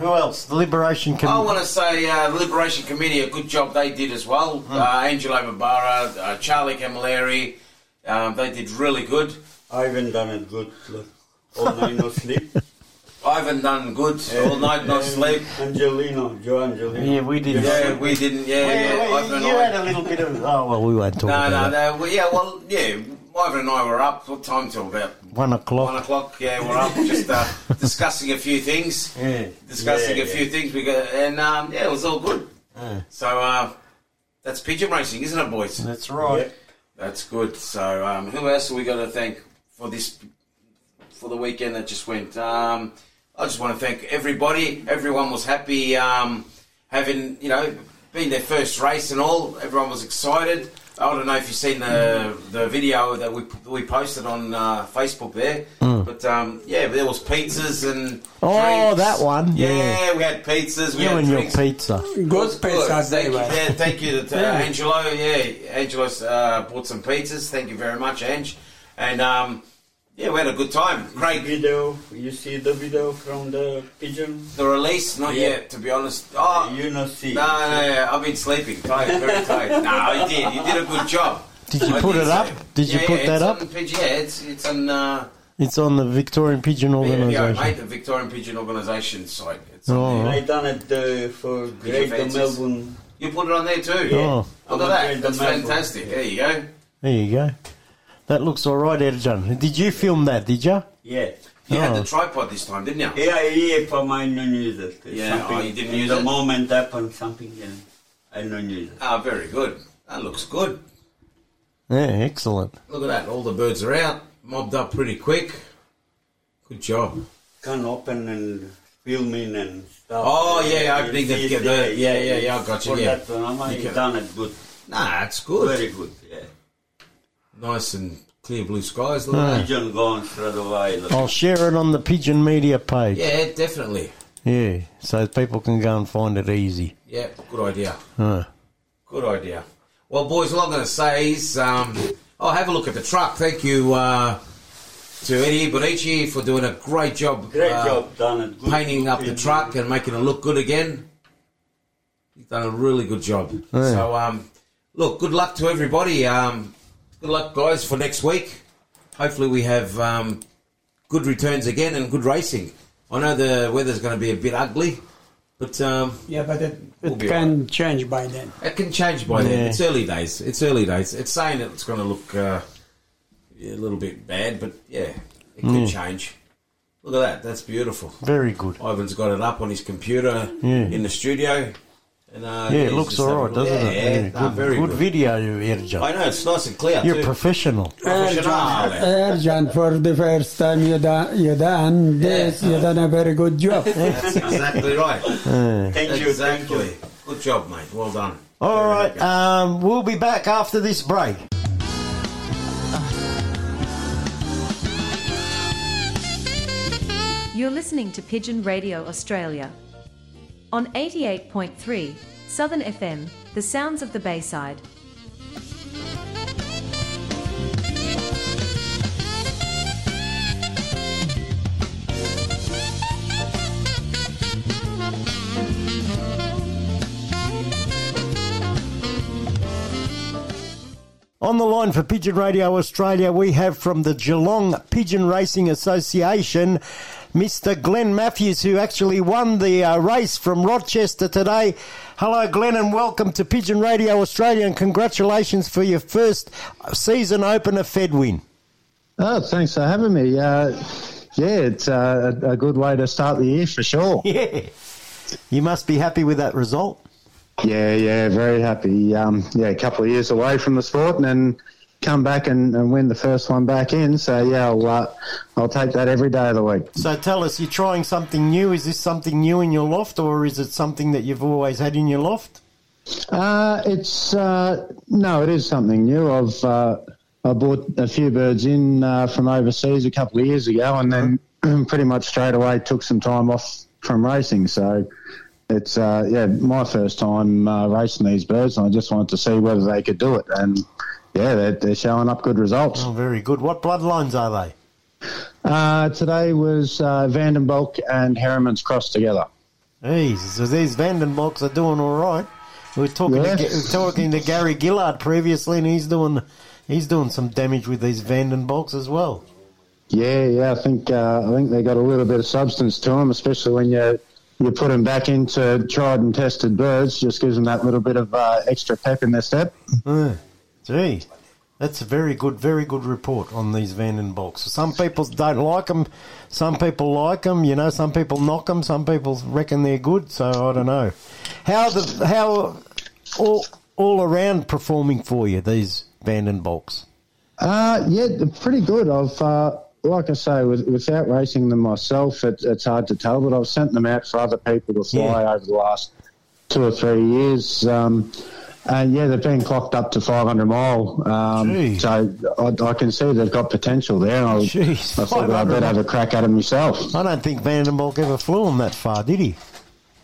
who else? The Liberation Committee. I Committee. want to say uh, the Liberation Committee a good job they did as well. Hmm. Uh, Angelo Mabara, uh, Charlie Camilleri, um, they did really good. Ivan done it good. Look, all night no sleep. Ivan done good all night, no And sleep. Angelino, Joe Angelino. Yeah, we didn't. Yeah, we didn't. Yeah, Well, yeah. well, Ivan you and I- had a little bit of. Oh well, we won't talk No, about no, that. no. Well, yeah, well, yeah. Ivan and I were up. What time till about One o'clock. one o'clock? Yeah, we're up just uh, discussing a few things. Yeah. Discussing Yeah, a few things. We got and um, yeah, it was all good. Yeah. So uh, that's pigeon racing, isn't it, boys? That's right. That's good. So, um, who else are we got to thank for this for the weekend that just went? Um, I just want to thank everybody. Everyone was happy um, having you know been their first race and all. Everyone was excited. I don't know if you've seen the the video that we we posted on uh, Facebook there, Mm. but um, yeah, there was pizzas and Oh, drinks. that one. Yeah, Yeah. we had pizzas. We You had and your pizza. Good Good. pizzas Thank they you, yeah, thank you to uh, Yeah. Angelo. Yeah, Angelo's uh, bought some pizzas. Thank you very much, Ange. And um, yeah, we had a good time. Craig, Video, you see the video from the pigeon? the release, not Yeah. yet, to be honest. Oh, You not see. no, no, no, I've been sleeping, tired, very tired. no, you did. You did a good job. Did you I put it say. up? Did you Yeah, put yeah, that it's up? On the pigeon, yeah, it's it's on. Uh, It's on the Victorian Pigeon yeah, yeah, Organisation. mate, the Victorian Pigeon Organisation site. It's Oh, on there. I done it uh, for Great the Melbourne. You put it on there too. Oh. Look at that. That's the Melbourne. fantastic. There you go. There you go. That looks all right, Erjan. Did you film that? Did you? Yeah. You had Oh. the tripod this time, didn't you? Yeah, yeah, for my non-user. Yeah, Something- oh, you didn't in use the it? moment happened something, yeah. I non-use it. Ah, very good. That looks good. Yeah, excellent. Look at that. All the birds are out, mobbed up pretty quick. Good job. Can open and filming and stuff. Oh, yeah, You opening the- see the- it, yeah, yeah, yeah, I got you, For yeah. that one, I You can- done it good. Nah, that's good. Very good, yeah. Nice and clear blue skies. Look Ah. at that. Pigeon gone straight away. look. I'll share it on the Pigeon Media page. Yeah, definitely. Yeah, so people can go and find it easy. Yeah, good idea. Huh. Good idea. Well, boys, all I'm going to say is, um, oh, have a look at the truck. Thank you uh, to Eddie Bonici for doing a great job. Great uh, job, done it. Good, painting up the truck and making it look good again. He's done a really good job. Yeah. So, um, look, good luck to everybody. Um, good luck, guys, for next week. Hopefully, we have um, good returns again and good racing. I know the weather's going to be a bit ugly, but um, Yeah, but it, We'll it be can change by then. it can change by then. It's early days. It's early days. It's saying that it's going to look uh, a little bit bad, but yeah, it could Yeah. change. Look at that. That's beautiful. Very good. Ivan's got it up on his computer Yeah. in the studio. And, uh, Yeah, it looks just all having right, a look. doesn't it? Yeah, Yeah, no, good, very good good. video, you Erjan. I know, it's nice and clear You're too. professional. Professional. Erjan, for the first time you done, you done this, you done a very good job. That's exactly right. Yeah. Thank you, exactly. thank you. Good job, mate. Well done. All right, um, we'll be back after this break. You're listening to Pigeon Radio Australia. On 88.3 Southern FM, the sounds of the Bayside. On the line for Pigeon Radio Australia, we have from the Geelong Pigeon Racing Association, Mr. Glen Mathews, who actually won the uh, race from Rochester today. Hello, Glenn, and welcome to Pigeon Radio Australia, and congratulations for your first season opener Fed win. Oh, thanks for having me. Uh, yeah, it's uh, a, good way to start the year for sure. Yeah. You must be happy with that result. Yeah, yeah, very happy. Um, yeah, a couple of years away from the sport and then come back and, and win the first one back in. So, yeah, I'll, uh, I'll take that every day of the week. So tell us, you're trying something new. Is this something new in your loft, or is it something that you've always had in your loft? Uh, it's, uh, no, it is something new. I've, uh, I bought a few birds in uh, from overseas a couple of years ago and then pretty much straight away took some time off from racing. So it's, uh, yeah, my first time uh, racing these birds and I just wanted to see whether they could do it. And yeah, they're, they're showing up good results. Oh, very good. What bloodlines are they? Uh, today was uh, Vandenbalk and Harriman's crossed together. Jeez, so these Vandenbalks are doing all right. We were talking, Yeah. to, we were talking to Gary Gillard previously, and he's doing he's doing some damage with these Vandenbalks as well. Yeah, yeah, I think uh, I think they got a little bit of substance to them, especially when you you put them back into tried and tested birds. Just gives them that little bit of uh, extra pep in their step. Gee, that's a very good, very good report on these Vandenbalks. Some people don't like them, some people like them. You know, some people knock them, some people reckon they're good. So I don't know how the how all all around performing for you these Vandenbalks. Uh, yeah, pretty good. I've, uh, like I say, with, without racing them myself, it, it's hard to tell, but I've sent them out for other people to fly Yeah. over the last two or three years. Um, and yeah, they've been clocked up to 500 mile. Um, so I, I can see they've got potential there. I, Jeez, I thought I'd better have a crack at them myself. I don't think Vandenbalk ever flew them that far, did he?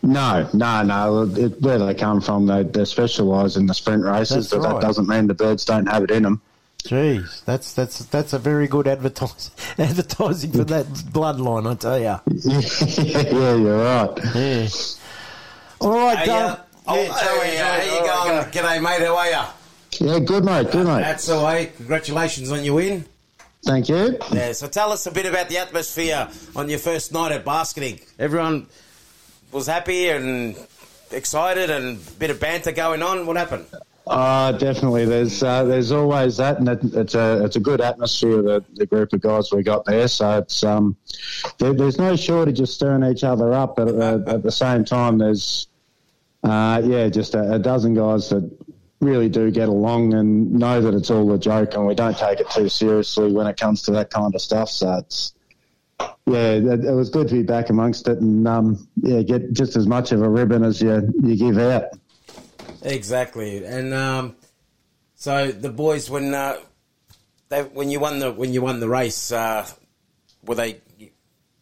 No, no, no. It, where they come from, they, they specialise in the sprint races, That's but right. that doesn't mean the birds don't have it in them. Jeez, that's that's that's a very good advertise, advertising for that bloodline, I tell you. yeah, you're right. Yeah. All right, Hey, Dale. Oh, hey, uh, how you going? G'day, mate. How are you? Yeah, good mate, good mate. That's all right. Congratulations on your win. Thank you. Yeah, so tell us a bit about the atmosphere on your first night at basketing. Everyone was happy and excited and a bit of banter going on. What happened? Uh, definitely. There's uh, there's always that, and it, it's a it's a good atmosphere. The, the group of guys we got there, so it's um, there, there's no shortage of stirring each other up, but uh, at the same time, there's uh, yeah, just a, a dozen guys that really do get along and know that it's all a joke, and we don't take it too seriously when it comes to that kind of stuff. So it's yeah, it, it was good to be back amongst it, and um, yeah, get just as much of a ribbon as you you give out. Exactly, and um, so the boys when uh, they when you won the when you won the race, uh, were they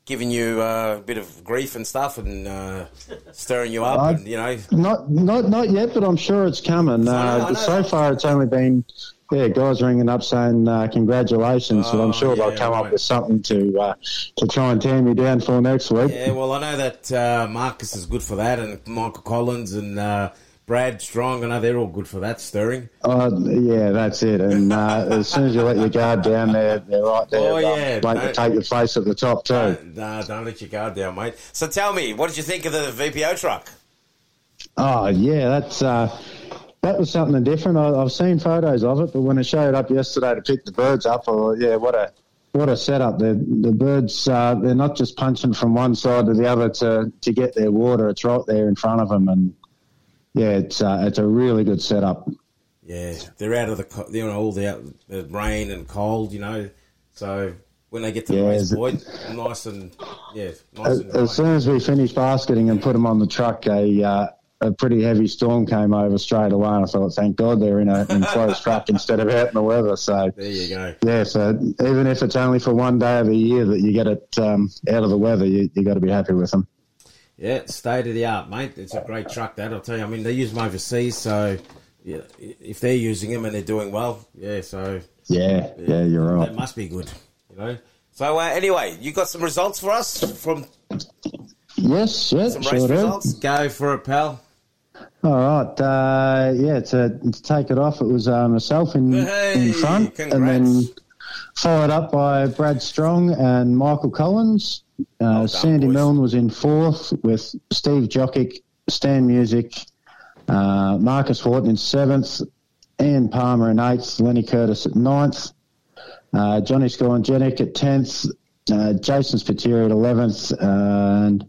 giving you uh, a bit of grief and stuff and uh, stirring you up? I- and, you know, Not not not yet, but I'm sure it's coming. Uh, so far, it's only been yeah, guys ringing up saying uh, congratulations, but I'm Oh, sure they'll come right. up with something to uh, to try and tear me down for next week. Yeah, well, I know that uh, Marcus is good for that, and Michael Collins and uh, Brad Strong. I know they're all good for that stirring. Uh, yeah, that's it. And uh, as soon as you let your guard down, they're, they're right there. Oh, yeah, to take your place at the top, too. Nah, don't let your guard down, mate. So tell me, what did you think of the VPO truck? Oh, yeah, that's. Uh, that was something different. I, I've seen photos of it, but when it showed up yesterday to pick the birds up, oh yeah, what a what a setup! The the birds uh, they're not just punching from one side to the other to to get their water. It's right there in front of them, and yeah, it's uh, it's a really good setup. Yeah, they're out of the you know all the, the rain and cold, you know. So when they get to the Yeah, race, is nice and yeah, nice As, and as soon as we finished basketing and put them on the truck, a uh, a pretty heavy storm came over straight away. And I thought, thank God they're in a enclosed truck instead of out in the weather. So there you go. Yeah, so even if it's only for one day of the year that you get it um, out of the weather, you you got to be happy with them. Yeah, state of the art, mate. It's a great truck. That I'll tell you. I mean, they use them overseas, so yeah, if they're using them and they're doing well, yeah. So Yeah, yeah, you're right. that must be good, you know. So uh, anyway, you got some results for us from Yes, yeah, some sure race do. results. Go for it, pal. All right, uh, yeah. To, to take it off, it was uh, myself in Hey, in front, and then followed up by Brad Strong and Michael Collins. Uh, Sandy Milne was in fourth with Steve Jockick, Stan Music, uh, Marcus Horton in seventh, Ian Palmer in eighth, Lenny Curtis at ninth, uh, Johnny Skorjenic at tenth, uh, Jason Spiteri at eleventh, and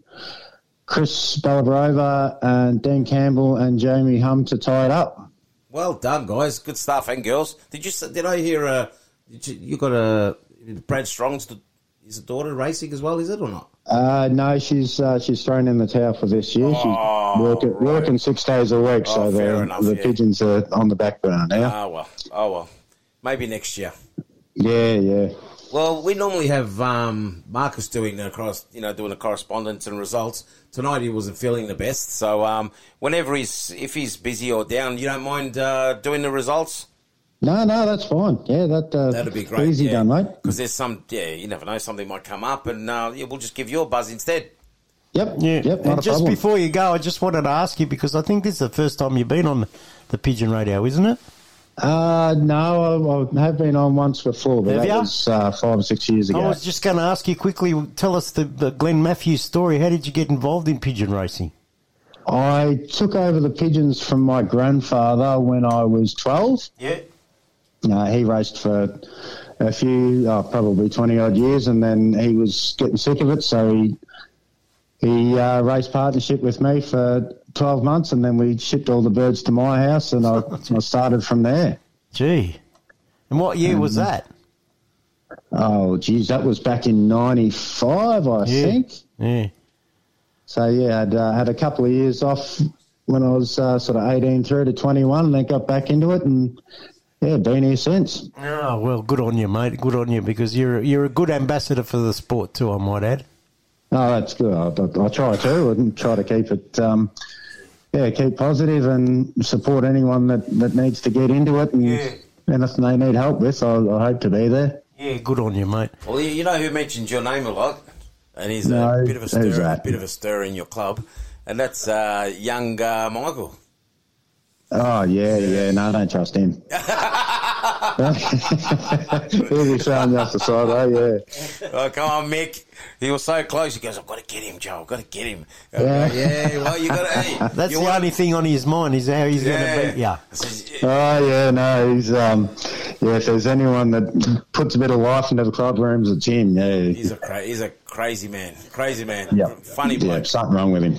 Chris Balabrova and Dan Campbell and Jamie Hum to tie it up. Well done, guys. Good stuff, and girls. Did you? Did I hear? Uh, did you, you got a Brad Strong's is the daughter racing as well? Is it or not? Uh, no, she's uh, she's thrown in the towel for this year. She's working, working six days a week, so Oh, fair the, enough, the yeah. pigeons are on the back burner now. Ah well. Oh well. Maybe next year. yeah, yeah. Well, we normally have um, Marcus doing the cross, you know, doing the correspondence and results. Tonight he wasn't feeling the best, so um, whenever he's if he's busy or down, you don't mind uh, doing the results. No, no, that's fine. Yeah, that uh, That'd be great. Easy yeah. done, mate. Because there's some, yeah, you never know, something might come up, and uh, yeah, we'll just give you a buzz instead. Yep. Yeah. Yep. Not and a just problem. before you go, I just wanted to ask you because I think this is the first time you've been on the Pigeon Radio, isn't it? Uh, no, I, I have been on once before, but Have that ya? was uh, five or six years ago. I was just going to ask you quickly. Tell us the, the Glen Mathews story. How did you get involved in pigeon racing? I took over the pigeons from my grandfather when I was 12. Yeah. Uh, he raced for a few, oh, probably 20 odd years, and then he was getting sick of it, so he, he uh, raced partnership with me for 12 months, and then we shipped all the birds to my house, and I, I started from there. Gee. And what year was Um, that? Oh, geez, that was back in 95, I Yeah. think. Yeah. So yeah, I'd uh, had a couple of years off when I was uh, sort of 18 through to 21, and then got back into it, and yeah, been here since. Oh well, good on you, mate. Good on you because you're you're a good ambassador for the sport too. I might add. Oh, that's good. I, I, I try to and try to keep it, um, yeah, keep positive and support anyone that, that needs to get into it, and anything they need help with, I, I hope to be there. Yeah, good on you, mate. Well, you, you know who mentions your name a lot, and he's No, a bit of a stir, a bit of a stir in your club, and that's uh, young uh, Michael. Oh yeah, yeah. No, I don't trust him. He'll be throwing you off the side, oh yeah. Oh, come on, Mick. He was so close. He goes, "I've got to get him, Joe. I've got to get him." I Yeah. yeah. Well, you got to. Hey, That's the wanna- only thing on his mind is how he's Yeah. going to beat you. Oh yeah, no, he's um, yeah. If there's anyone that puts a bit of life into the club rooms, it's him. Yeah, He's a cra- he's a crazy man. Crazy man. yeah, Funny yeah, something wrong with him.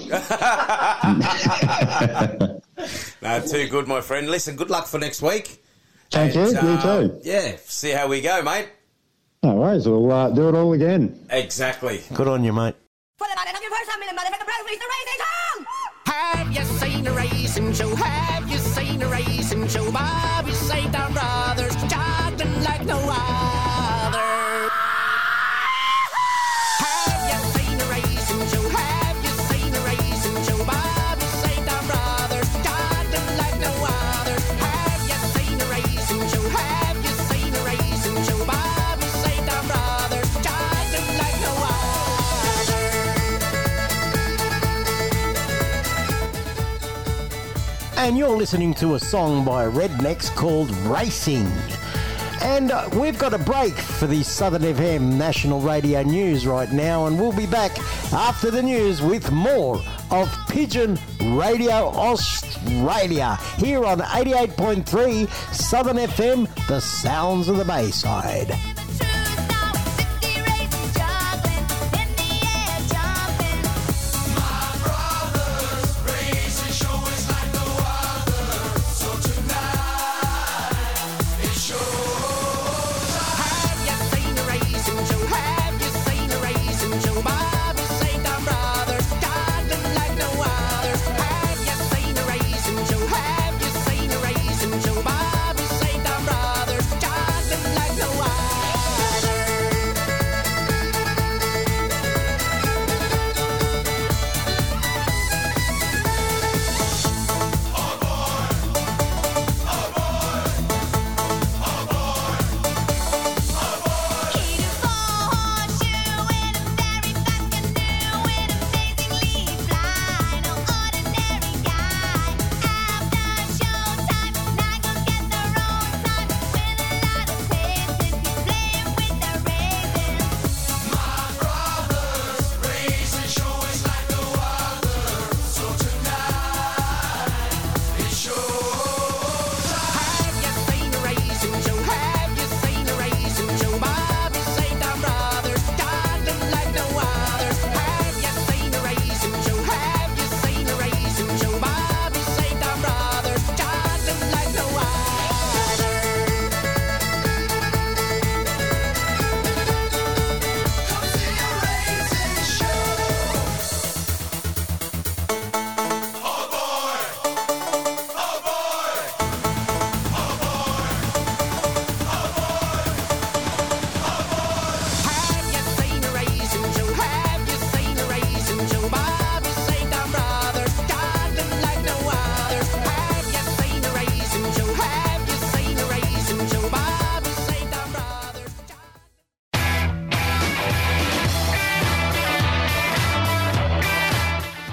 No, too good, my friend. Listen, good luck for next week. Thank you. And, You uh, too. Yeah, see how we go, mate. No worries. We'll uh, do it all again. Exactly. Good on you, mate. Have you seen a racing show? Have you seen a racing show? Bobby And you're listening to a song by Rednecks called Racing. And uh, we've got a break for the Southern FM National Radio News right now, and we'll be back after the news with more of Pigeon Radio Australia here on 88.3 Southern FM, the sounds of the Bayside.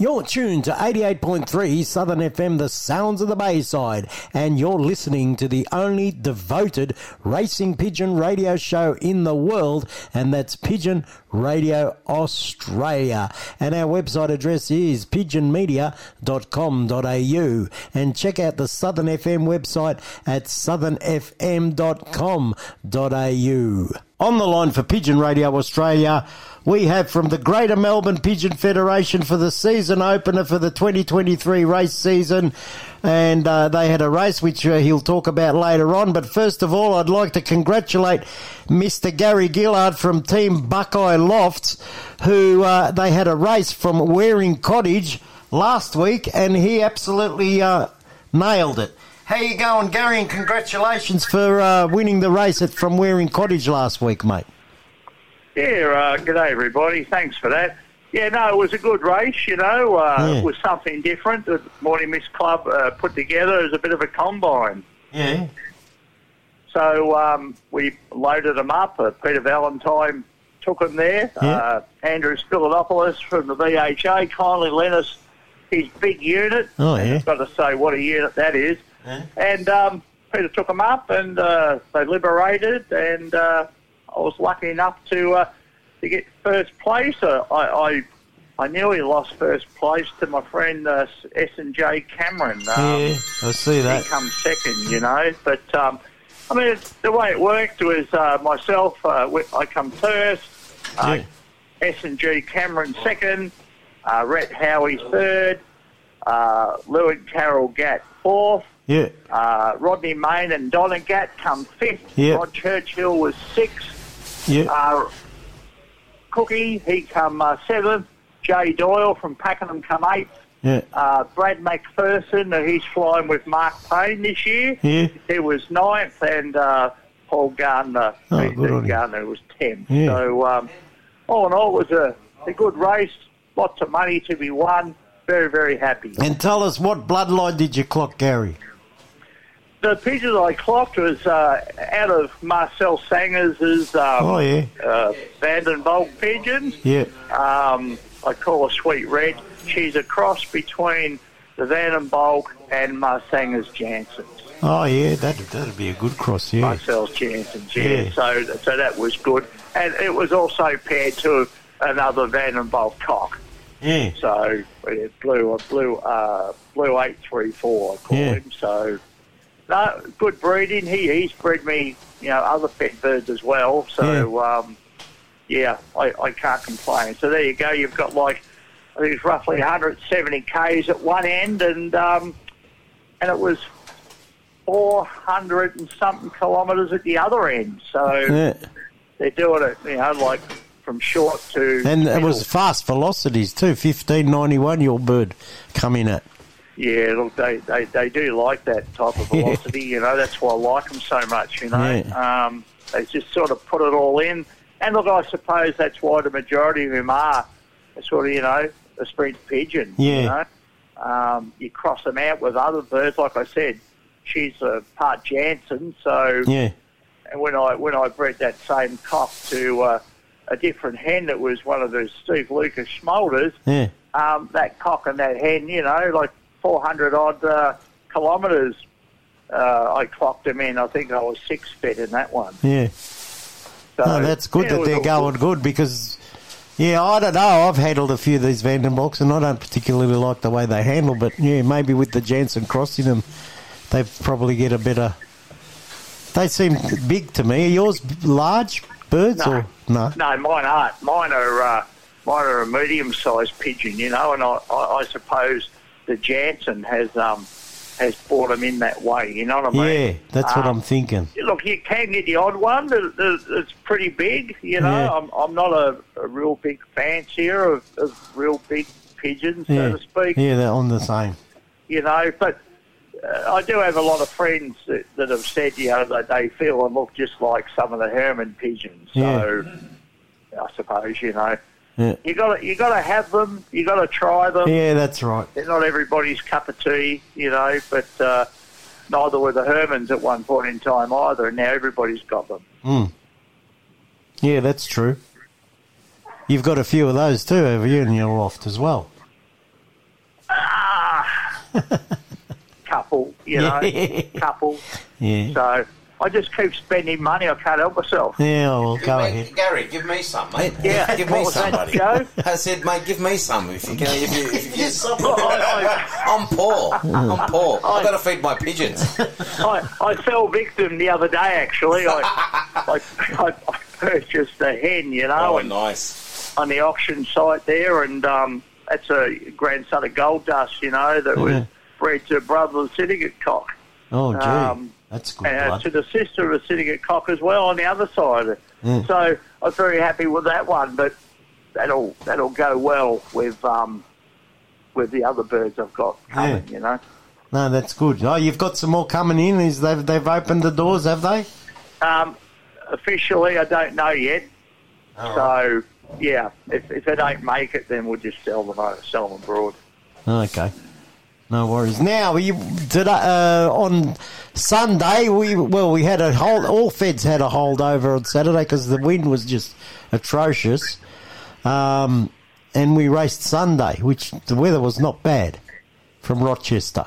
You're tuned to 88.3 Southern FM, the sounds of the Bayside, and you're listening to the only devoted racing pigeon radio show in the world, and that's Pigeon Radio Australia. And our website address is pigeonmedia.com.au. And check out the Southern FM website at southernfm.com.au. On the line for Pigeon Radio Australia, we have from the Greater Melbourne Pigeon Federation for the season opener for the 2023 race season. And uh, they had a race which uh, he'll talk about later on. But first of all, I'd like to congratulate Mr. Gary Gillard from Team Buckeye Lofts, who uh, they had a race from Waring Cottage last week, and he absolutely uh, nailed it. How you going, Gary? And congratulations for uh, winning the race at, from Waring Cottage last week, mate. Yeah, uh, good day, everybody. Thanks for that. Yeah, no, it was a good race, you know. Uh, Yeah. It was something different. The Morning Mist Club uh, put together as a bit of a combine. Yeah. So um, we loaded them up. Uh, Peter Valentine took them there. Yeah. Uh, Andrew Spilidopoulos from the VHA kindly lent us his big unit. Oh, yeah. I've got to say what a unit that is. And um, Peter took them up and uh, they liberated, and uh, I was lucky enough to uh, to get first place. I, I I nearly lost first place to my friend uh, S and J Cameron. Um, yeah, I see that. he comes second, you know. But um, I mean, it's, the way it worked was uh, myself. Uh, I come first. Uh, S and G Cameron second. Uh, Rhett Howie third. Uh, and Carol Gatt fourth. Yeah. Uh, Rodney Main and Donna Gatt come fifth. Yeah. Rod Churchill was sixth. Yeah. Uh, Cookie, he come uh, seventh. Jay Doyle from Pakenham come eighth. Yeah. Uh, Brad McPherson, he's flying with Mark Payne this year. Yeah. He was ninth, and uh, Paul Gardner, Oh, good. Gardner, was tenth. Yeah. So um, all in all, it was a, a good race. Lots of money to be won. Very, very happy. And tell us what bloodline did you clock, Gary? The pigeon I clocked was uh, out of Marcel Sangers's um, Oh, yeah. uh, Vandenbold pigeons. Yeah. Um, I call her Sweet Red. She's a cross between the Vandenbold and Bulk and Marsanger's Jansen. Oh, yeah, that'd, that'd be a good cross, yeah. Marcel's Jansen's, yeah. Yeah. So, so that was good. And it was also paired to another Vandenbold cock. Yeah. So it blew a blue uh, blue eight three four. I call Yeah. him. So no, good breeding. He he's bred me you know other pet birds as well. So um, yeah, I, I can't complain. So there you go. You've got like I think it's roughly 170 k's at one end, and um, and it was 400 and something kilometres at the other end. So Yeah. they're doing it, you know, like from short to And it was fast velocities too, 1591 your bird come in at. Yeah, look, they, they, they do like that type of velocity. You know, that's why I like them so much. You know, Yeah. um, they just sort of put it all in. And look, I suppose that's why the majority of them are sort of, you know, a sprint pigeon. You Yeah. know, um, you cross them out with other birds. Like I said, she's a part Jansen, so Yeah. and when I when I bred that same cock to uh, a different hen that was one of those Steve Lucas Schmolders, Yeah. um, that cock and that hen, you know, like 400 odd uh, kilometres, uh, I clocked them in. I think I was six fed in that one. Yeah. So, oh, that's good yeah, that they're going good because, yeah, I don't know. I've handled a few of these Vandenboks and I don't particularly like the way they handle, but yeah, maybe with the Jansen crossing them, they probably get a better. They seem big to me. Are yours large birds No. or no? No, mine aren't. Mine are uh, mine are a medium-sized pigeon, you know, and I, I, I suppose the Jansen has um, has brought them in that way. You know what I mean? Yeah, that's what Um, I'm thinking. Look, you can get the odd one that's pretty big. You know, Yeah. I'm, I'm not a, a real big fancier of, of real big pigeons, Yeah, so to speak. yeah, they're on the same. You know, but uh, I do have a lot of friends that, that have said, you know, that they feel and look just like some of the Herman pigeons. So I suppose you know. Yeah. You got to you got to have them. You got to try them. Yeah, that's right. They're not everybody's cup of tea, you know, but uh, neither were the Hermans at one point in time either, and now everybody's got them. Mm. Yeah, that's true. You've got a few of those too, have you, in your loft as well? Ah, Couple, you know, couple. Yeah. So I just keep spending money. I can't help myself. Yeah, well, Give go me- ahead. Gary, give me some, mate. Yeah, give me was some, that, I said, mate, give me some if you can. If you, if you get I, I'm poor. I'm poor. I've got to feed my pigeons. I, I fell victim the other day. Actually, I, I, I, I purchased a hen, you know, Oh, and nice. on the auction site there, and um, that's a grandson of Gold Dust, you know, that was bred to a brother of the syndicate cock. Oh, gee. Um, that's good and uh, to the sister was sitting at cock as well on the other side. Yeah. So I was very happy with that one, but that'll that'll go well with um, with the other birds I've got coming. You know. No, that's good. Oh, you've got some more coming in. Is they've they've opened the doors, have they? Um, officially, I don't know yet. so yeah, if if they don't make it, then we'll just sell them uh, sell them abroad. Okay. No worries. Now, we today uh, on Sunday, we well, we had a hold. All feds had a holdover on Saturday because the wind was just atrocious, um, and we raced Sunday, which the weather was not bad from Rochester.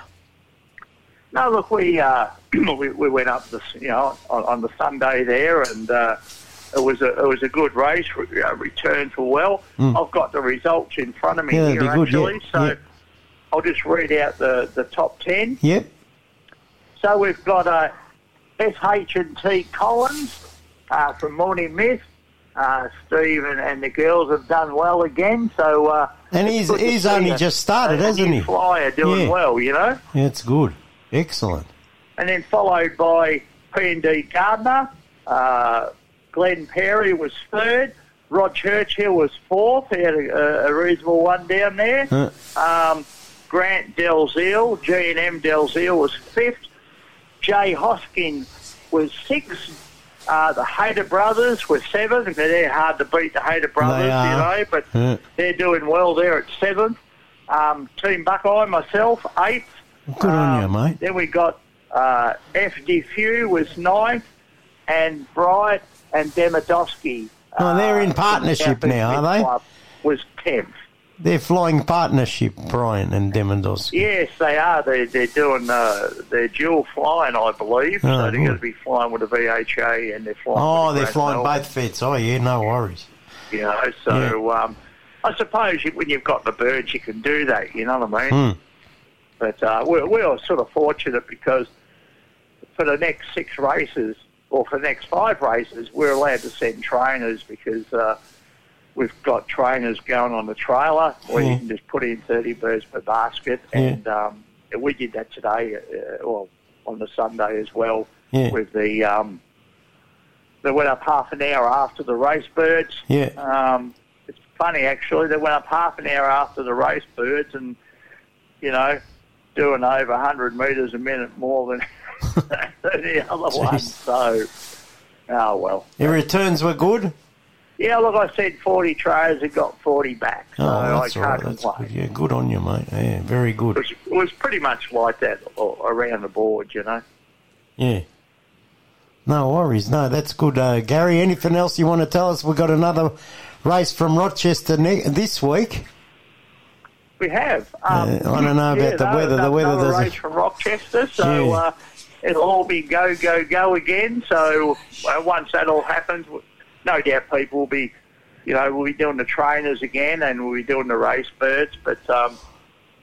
No, look, we uh, we, we went up this, you know, on, on the Sunday there, and uh, it was a it was a good race. Re- uh, returned for well. Mm. I've got the results in front of me Yeah, here good, actually, yeah, so yeah. I'll just read out the the top ten. Yep. So we've got uh, SH and T Collins uh, from Morning Myth. Uh, Steve and, and the girls have done well again. So uh, And he's he's only a- just started, a hasn't he? Flyer doing Yeah. well, you know. Yeah, it's good. Excellent. and then followed by P&D Gardner. Uh, Glenn Perry was third. Rod Churchill was fourth. He had a, a reasonable one down there. Um, Grant Delzeel, G&M Delzeel was fifth. Jay Hoskin was sixth. Uh, the Hader brothers were seventh. They're hard to beat, the Hader brothers, you know, but Yeah. they're doing well there at seventh. Um, Team Buckeye, myself, eighth. Good on you, Um, mate. Then we got uh, FD Few was ninth, and Bright and Demidovsky. Oh, they're in uh, partnership now, are they? Was tenth. They're flying partnership, Brian and Demondowski. Yes, they are. They're, they're doing uh, they're dual flying, I believe. so Oh, they're going to be flying with the VHA and they're flying. Oh, the they're Grand flying Melbourne, both feds. Oh, yeah, no worries. You know, so um, I suppose you, when you've got the birds, you can do that. You know what I mean? Hmm. But uh, we're, we're sort of fortunate because for the next six races, or for the next five races, we're allowed to send trainers because uh, we've got trainers going on the trailer where you can just put in 30 birds per basket. Yeah. And um, we did that today, uh, well, on the Sunday as well, Yeah. with the. Um, they went up half an hour after the race birds. Yeah. Um, it's funny actually. They went up half an hour after the race birds, and you know, doing over 100 metres a minute more than, than the other ones. So, oh well. Your returns were good? Yeah, look, I said 40 trays and got 40 back. So Oh, that's I right. can't That's complain. good. Yeah, good on you, mate. Yeah, very It good. was, it was pretty much like that around the board, you know. Yeah. No worries. No, that's good. Uh, Gary, anything else you want to tell us? We've got another race from Rochester ne- this week. We have. Um, Uh, I don't know about yeah, the no, weather. The weather race from Rochester, so Yeah. uh, it'll all be go, go, go again. So uh, once that all happens, no doubt people will be, you know, we'll be doing the trainers again and we'll be doing the race birds. But um,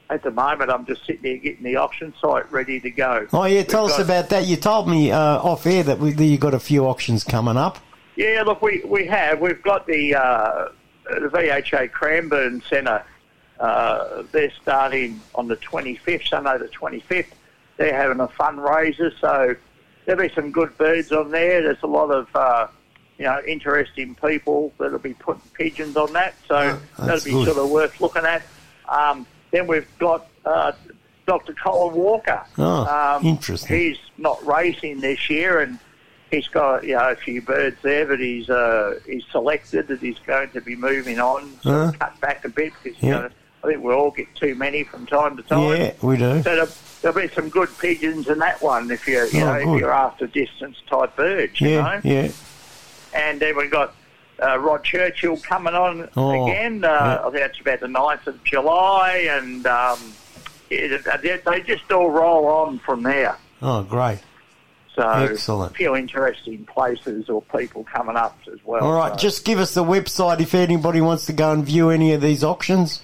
at the moment, I'm just sitting there getting the auction site ready to go. Oh, yeah, tell We've us got- about that. You told me uh, off air that we, that you got a few auctions coming up. Yeah, look, we, we have. We've got the uh, the VHA Cranbourne Centre. Uh, they're starting on the 25th, Sunday the 25th. they're having a fundraiser, so there'll be some good birds on there. There's a lot of uh, you know interesting people that'll be putting pigeons on that, so that'll Oh, be good. sort of worth looking at. Um, then we've got uh, Dr. Colin Walker. Oh, um, interesting. He's not racing this year, and he's got you know a few birds there, but he's uh, he's selected that he's going to be moving on, Huh? cut back a bit because you know I think we all get too many from time to time. Yeah, we do. So there'll, be some good pigeons in that one if you you Oh, know if good. you're after distance type birds, you Yeah, know. yeah. And then we've got uh, Rod Churchill coming on Oh, again. Uh, yeah. I think that's about the 9th of July, and um, they, they just all roll on from there. Oh, great. So Excellent. a few interesting places or people coming up as well. All right, So, just give us the website if anybody wants to go and view any of these auctions.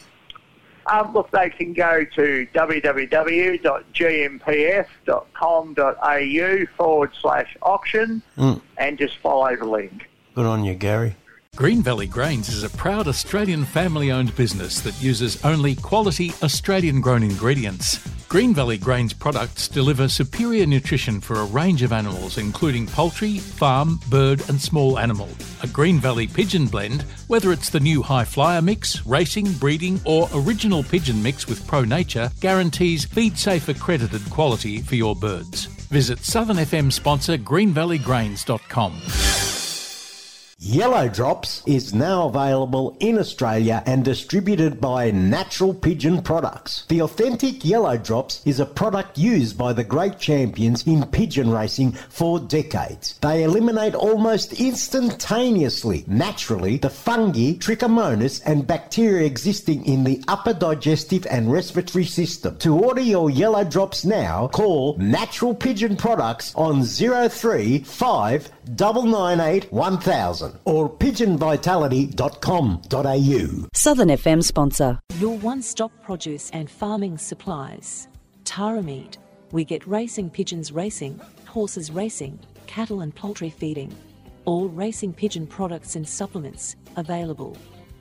Um, look, they can go to www.gmpf.com.au forward slash auction Mm. and just follow the link. Good on you, Gary. Green Valley Grains is a proud Australian family owned business that uses only quality Australian grown ingredients. Green Valley Grains products deliver superior nutrition for a range of animals, including poultry, farm, bird, and small animal. A Green Valley pigeon blend, whether it's the new high flyer mix, racing, breeding, or original pigeon mix with Pro Nature, guarantees feed safe accredited quality for your birds. Visit Southern FM sponsor greenvalleygrains.com. Yellow Drops is now available in Australia and distributed by Natural Pigeon Products. The authentic Yellow Drops is a product used by the great champions in pigeon racing for decades. They eliminate almost instantaneously, naturally, the fungi, trichomonas, and bacteria existing in the upper digestive and respiratory system. To order your Yellow Drops now, call Natural Pigeon Products on 035 998 1000 or pigeonvitality.com.au. Southern FM sponsor. Your one stop produce and farming supplies. Tara Meat. We get racing pigeons racing, horses racing, cattle and poultry feeding. All racing pigeon products and supplements available.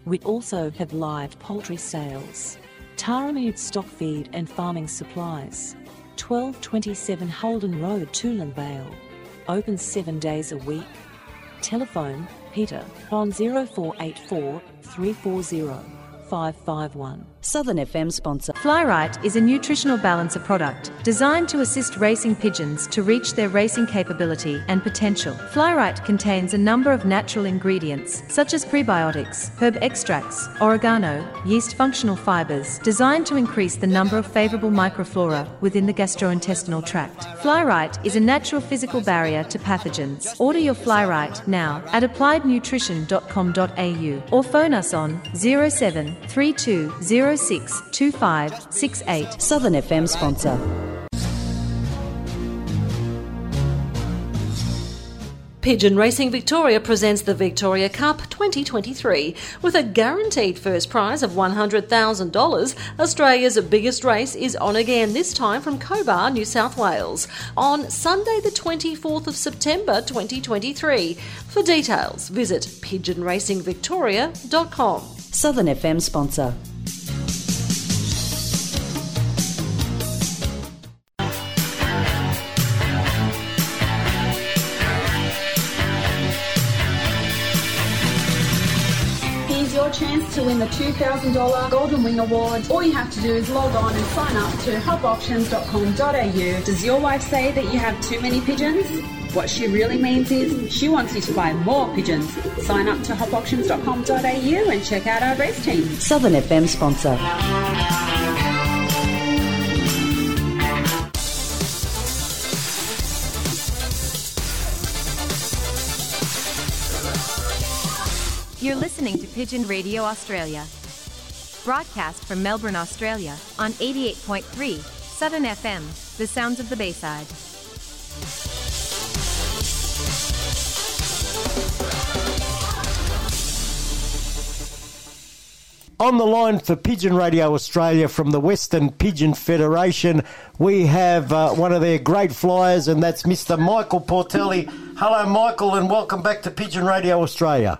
We also have live poultry sales. Tara Meat stock feed and farming supplies. 1227 Holden Road, Toolern Vale. Open seven days a week. Telephone Peter on 0484 340 551. Southern FM sponsor. Flyright is a nutritional balancer product designed to assist racing pigeons to reach their racing capability and potential. Flyright contains a number of natural ingredients such as prebiotics, herb extracts, oregano, yeast functional fibers designed to increase the number of favorable microflora within the gastrointestinal tract. Flyright is a natural physical barrier to pathogens. Order your Flyright now at appliednutrition.com.au or phone us on 07 3206 2568. Southern FM sponsor. Pigeon Racing Victoria presents the Victoria Cup 2023 with a guaranteed first prize of $100,000. Australia's biggest race is on again, this time from Cobar, New South Wales, on Sunday, the 24th of September 2023. For details, visit pigeonracingvictoria.com. Southern FM sponsor. Win the $2,000 Golden Wing Award. All you have to do is log on and sign up to hopauctions.com.au. Does your wife say that you have too many pigeons? What she really means is she wants you to buy more pigeons. Sign up to hopauctions.com.au and check out our race team. Southern FM sponsor. You're listening to Pigeon Radio Australia. Broadcast from Melbourne, Australia on 88.3 Southern FM, the sounds of the Bayside. On the line for Pigeon Radio Australia from the Western Pigeon Federation, we have uh, one of their great flyers, and that's Mr. Michael Portelli. Hello, Michael, and welcome back to Pigeon Radio Australia.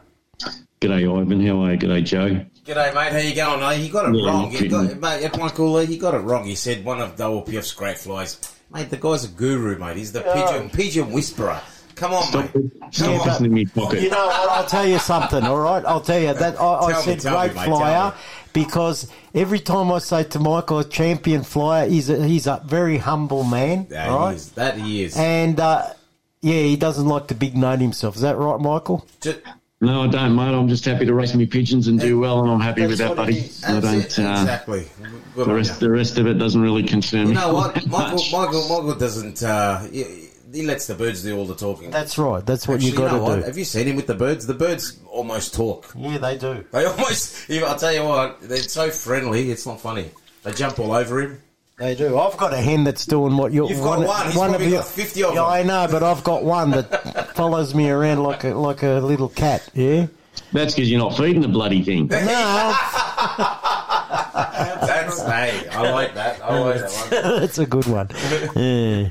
G'day, Ivan. How are you? G'day, Joe. G'day, mate. How you going? Uh, he got it Yeah, wrong. not He kidding. got, mate, Michael, he got it wrong. He said one of WPF's great flies. Mate, the guy's a guru, mate. He's the pigeon pigeon whisperer. Come on, mate. Come Yeah, on. but- in my pocket. You know what? I'll tell you something. All right, I'll tell you that I, I Tell me, said me, great mate, flyer because every time I say to Michael, champion flyer, he's a, he's a very humble man. That right? he is. That he is. And uh, yeah, he doesn't like to big note himself. Is that right, Michael? Just, No, I don't, mate. I'm just happy to race my pigeons and do well, and I'm happy with that, buddy. I don't. It, Uh, exactly. Good the rest, you. the rest of it doesn't really concern me. You know what? Michael, Michael, Michael doesn't. Uh, he, he lets the birds do all the talking. That's right. That's what Actually, you got know to do. Have you seen him with the birds? The birds almost talk. Yeah, they do. They almost. I'll tell you what. They're so friendly. It's not funny. They jump all over him. They do. I've got a hen that's doing what you're. You've got one. He's probably got 50 of yeah, them. I know, but I've got one that follows me around like a like a little cat. Yeah. That's because you're not feeding the bloody thing. No. That's hey. I like that. I like that one. that's a good one. Yeah.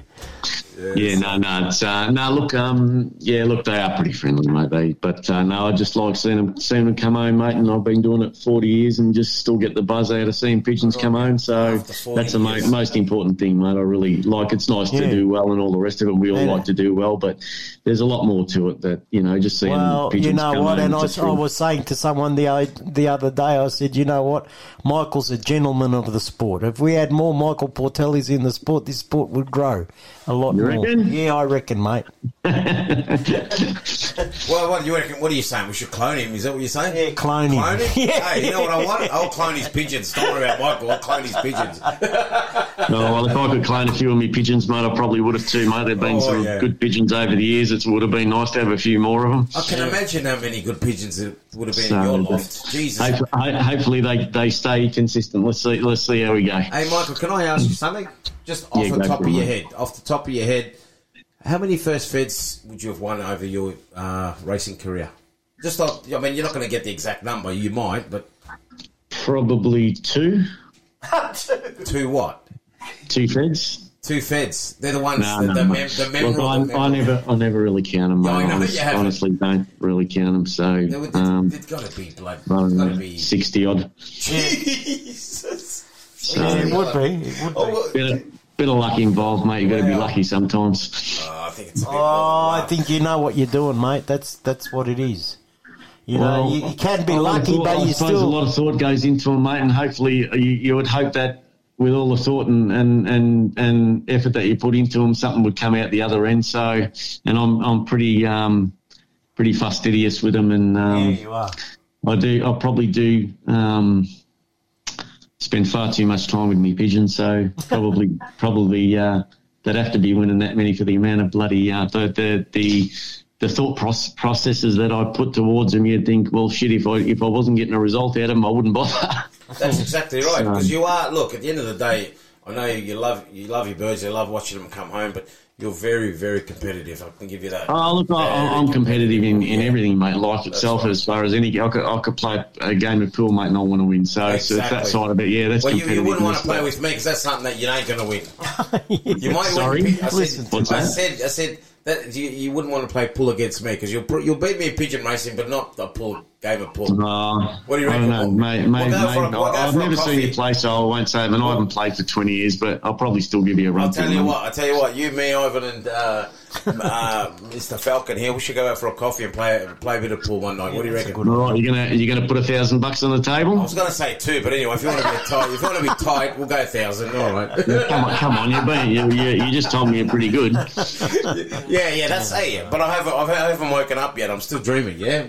Yeah, no, no, it's uh, no. Look, um, yeah, look, they are pretty friendly, mate. They, but uh, no, I just like seeing them, seeing them come home, mate. And I've been doing it forty years, and just still get the buzz out of seeing pigeons come home. So that's the mo- most important thing, mate. I really like. It's nice Yeah. to do well and all the rest of it. We all Yeah. like to do well, but there's a lot more to it. That you know, just seeing Well, pigeons you know come what, home. and I, it's a I thrill. was saying to someone the the other day, I said, you know what, Michael's a gentleman of the sport. If we had more Michael Portellis in the sport, this sport would grow a lot You reckon? Yeah, I reckon, mate. Well, what do you reckon? What are you saying? We should clone him? Is that what you're saying? Yeah, clone him. Clone him? Yeah. Hey, you know what I want? I'll clone his pigeons. Don't worry about Michael. I'll clone his pigeons. Oh, well, if I could clone a few of my pigeons, mate, I probably would have too, mate. There've been Oh, some yeah. good pigeons over the years. It would have been nice to have a few more of them. I can imagine how many good pigeons it would have been So, in your life. Jesus. hope- ho- hopefully they, they stay consistent. Let's see. Let's see how we go. Hey, Michael, can I ask you something? Just off Yeah, the go top of your head. Off the top of your head, how many first feds would you have won over your uh, racing career? Just off, I mean, you're not going to get the exact number. You might, but Probably two, two what? two feds. Two feds. They're the ones. No, the, no, the, mem- the Look, memorable. I, I memorable- never, I never really count them. Yeah, I know, Honest- honestly, don't really count them. So, There um, There's got to be blood. I don't There's got to be. sixty odd. Jesus. So, It would be. It would be. Oh, bit of, bit of luck involved, mate. You've got to be lucky sometimes. Oh, I think it's a bit Oh, I think you know what you're doing, mate. That's that's what it is. You know, you, you can be a lucky, thought- but I you suppose a lot of thought goes into them, mate, and hopefully you, you would hope that with all the thought and, and, and, and effort that you put into them, something would come out the other end. So, and I'm I'm pretty um pretty fastidious with them, and um, yeah, you are. I do I probably do um spend far too much time with me pigeons, so probably probably uh, they'd have to be winning that many for the amount of bloody uh, the the the the thought proce- processes that I put towards them. You'd think, well, shit, if I if I wasn't getting a result out of them, I wouldn't bother. That's exactly right. So- Because you are. Look, at the end of the day, I know you love you love your birds. You love watching them come home, but you're very very competitive. I can give you that. Oh, look, I, I'm competitive in, in everything, mate. Life itself, as far as any, I could, I could play a game of pool, mate, and I want to win. So, so it's that side of it, yeah, that's well, you, you wouldn't want to play with me because that's something that you ain't going to win. You might Sorry? win. I said, Listen to I that. said, I said that you, you wouldn't want to play pool against me because you'll you'll beat me in pigeon racing, but not the pull game of pull. Uh, What do you I reckon? don't know, mate. mate, We'll go for a- mate we'll I've never seen you play, so I won't say. it, And I haven't played for 20 years, but I'll probably still give you a run. I'll tell you mate. what. I will tell you what. You, me, Ivan, and uh, uh, Mr. Falcon here. We should go out for a coffee and play play a bit of pool one night. What do you reckon? All right, you're gonna you're gonna put a thousand bucks on the table. I was going to say two, but anyway, if you want to be tight, if you want to be tight, we'll go a thousand. All right. come on, come on, you're being, you, you, you just told me you're pretty good. yeah, yeah, that's hey. But I haven't, I haven't woken up yet. I'm still dreaming. Yeah.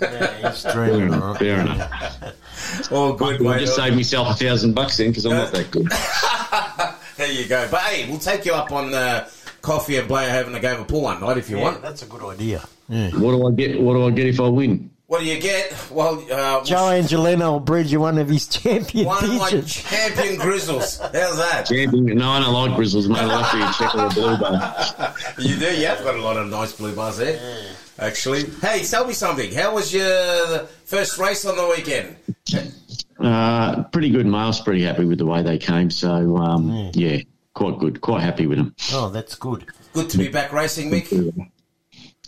Yeah, he's Fair dreaming. enough. Fair enough. All good, I'll just save myself a thousand bucks then because I'm not that good. There you go. But hey, we'll take you up on the coffee and Blair having a game of pool one night if you Yeah, want. that's a good idea. What do I get? What do I get if I win? What do you get? Well, uh, Joe Angelino will breed you one of his champion one of my champion grizzles. How's that? Champion? No, I don't like grizzles, mate. I like the check or a blue bar. You do. You have got a lot of nice blue bars there. Actually, hey, tell me something. How was your first race on the weekend? Uh, pretty good, Miles. Pretty happy with the way they came. So, um, yeah, quite good. Quite happy with them. Oh, that's good. Good to be back racing, Mick.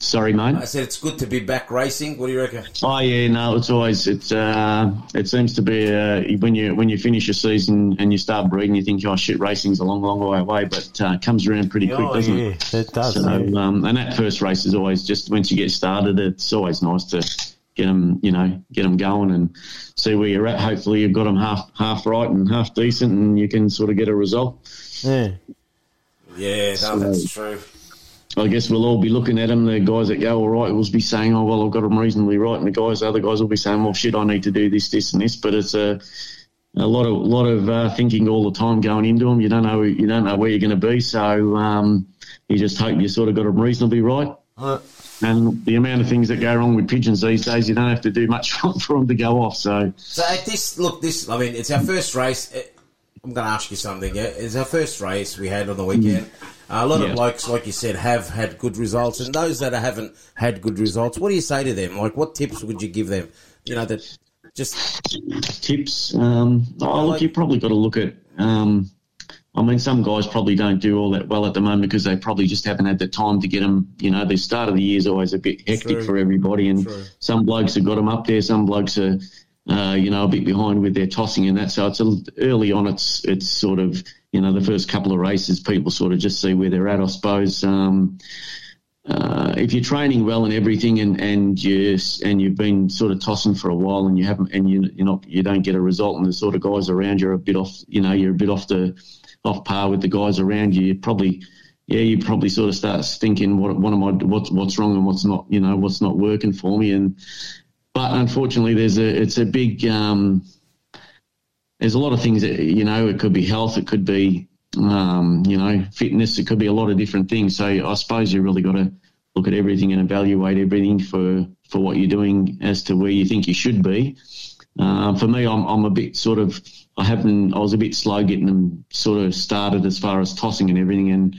Sorry, mate. I said it's good to be back racing. What do you reckon? Oh yeah, no, it's always it's uh, it seems to be uh, when you when you finish a season and you start breeding, you think oh shit, racing's a long, long way away, but uh, comes around pretty quick, Oh, doesn't yeah, it? it does, So, yeah. um, and that first race is always just once you get started, it's always nice to get them, you know, get them going and see where you're at. Hopefully, you've got them half half right and half decent, and you can sort of get a result. Yeah. Yeah, no, that's true. I guess we'll all be looking at them. The guys that go all right will be saying, "Oh well, I've got them reasonably right," and the guys, the other guys, will be saying, "Well, shit, I need to do this, this, and this." But it's a a lot of lot of uh, thinking all the time going into them. You don't know you don't know where you're going to be, so um, you just hope you sort of got them reasonably right. And the amount of things that go wrong with pigeons these days, you don't have to do much for them to go off. So So at this, look, this. I mean, it's our first race. Eh, I'm going to ask you something. Yeah, it's our first race we had on the weekend. Uh, a lot Yeah. of blokes, like you said, have had good results, and those that haven't had good results, what do you say to them? Like, what tips would you give them? You know, that just tips. Um, oh, look, you've probably got to look at. Um, I mean, some guys probably don't do all that well at the moment because they probably just haven't had the time to get them. You know, the start of the year is always a bit hectic True. for everybody, and True. some blokes have got them up there. Some blokes are, uh, you know, a bit behind with their tossing and that. So it's a, early on. It's it's sort of you know the first couple of races, people sort of just see where they're at. I suppose. Um, uh, if you're training well and everything, and and you and you've been sort of tossing for a while, and you haven't, and you you're not, you don't get a result, and the sort of guys around you are a bit off, you know, you're a bit off the off par with the guys around you. You probably, yeah, you probably sort of start thinking, what what am I, what's what's wrong and what's not, you know, what's not working for me, and but unfortunately, there's a it's a big um, there's a lot of things that you know it could be health it could be um, you know fitness it could be a lot of different things. So i suppose you really got to look at everything and evaluate everything for for what you're doing as to where you think you should be. Um, for me I'm, I'm a bit sort of i haven't i was a bit slow getting them sort of started as far as tossing and everything. And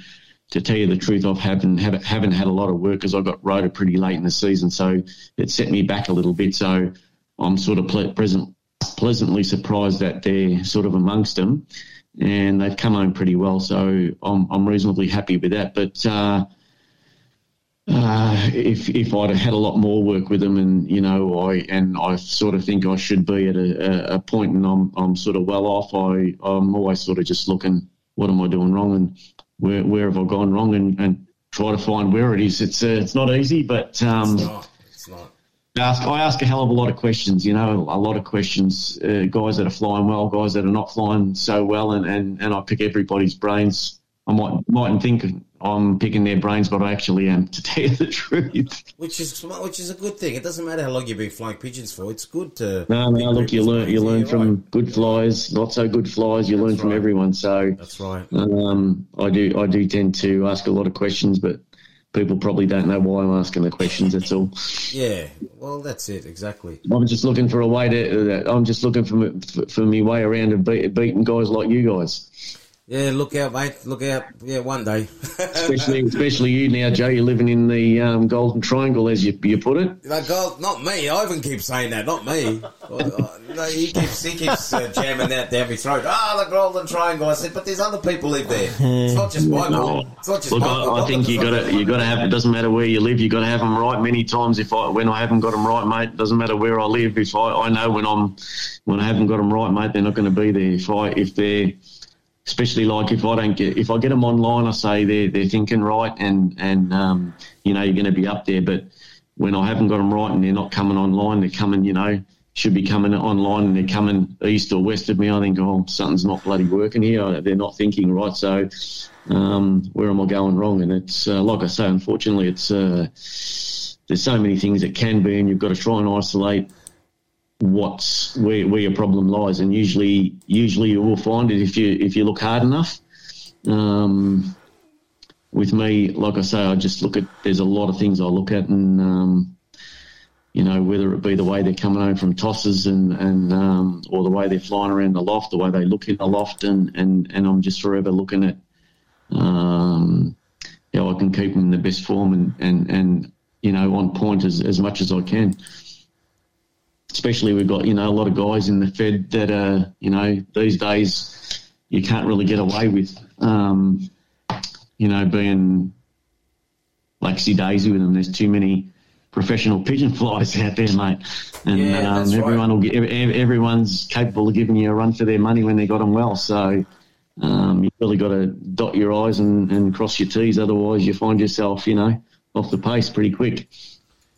to tell you the truth, I haven't haven't, haven't had a lot of work because I got rota pretty late in the season, so it set me back a little bit. So I'm sort of ple- present, pleasantly surprised that they're sort of amongst them, and they've come home pretty well. So I'm I'm reasonably happy with that. But uh, uh, if if I'd have had a lot more work with them, and you know, I and I sort of think I should be at a, a point, and I'm I'm sort of well off. I I'm always sort of just looking, what am I doing wrong, and where where have I gone wrong, and, and try to find where it is. It's uh, it's not easy, but um, it's not. I ask, I ask a hell of a lot of questions, you know, a lot of questions. Uh, guys that are flying well, guys that are not flying so well, and, and, and I pick everybody's brains. I might mightn't think I'm picking their brains, but I actually am, to tell you the truth. which is which is a good thing. It doesn't matter how long you've been flying pigeons for. It's good to. No, no, look, you learn you learn from good flies, not so good flies. You learn from everyone. So that's right. Um, I do I do tend to ask a lot of questions, but people probably don't know why I'm asking the questions. That's all. Yeah, well, that's it exactly. I'm just looking for a way to. I'm just looking for for, for me way around of beat, beating guys like you guys. Yeah, look out, mate. Look out. Yeah, one day. especially especially you now, Joe. You're living in the um, Golden Triangle, as you you put it. Like, oh, not me. Ivan keeps saying that. Not me. Oh, no, he keeps he keeps uh, jamming that down my throat. Ah, the Golden Triangle. I said, but there's other people live there. It's not just my fault. It's not just Look, I. I think you got to you got to have. It doesn't matter where you live. You got to have them right. Many times, if I when I haven't got them right, mate, doesn't matter where I live. If I, I know when I'm when I haven't got them right, mate, they're not going to be there. If I if they're especially like if I don't get if I get them online, I say they're they're thinking right and and um, you know you're going to be up there. But when I haven't got them right and they're not coming online, they're coming you know should be coming online and they're coming east or west of me. I think oh something's not bloody working here. They're not thinking right. So um, where am I going wrong? And it's uh, like I say, unfortunately, it's uh, there's so many things that can be, and you've got to try and isolate what's where, where your problem lies. And usually, usually you will find it if you if you look hard enough. Um, with me, like I say, I just look at. There's a lot of things I look at, and um, you know, whether it be the way they're coming home from tosses, and and um, or the way they're flying around the loft, the way they look in the loft, and and and I'm just forever looking at um, how I can keep them in the best form and and and you know on point as as much as I can especially we've got you know a lot of guys in the Fed that are you know these days you can't really get away with um, you know being laxy daisy with them. There's too many professional pigeon flies out there, mate. And Yeah, um, that's right. everyone will get, ev- ev- everyone's capable of giving you a run for their money when they got them well. So um, you've really got to dot your I's and, and cross your T's. Otherwise, you find yourself, you know, off the pace pretty quick.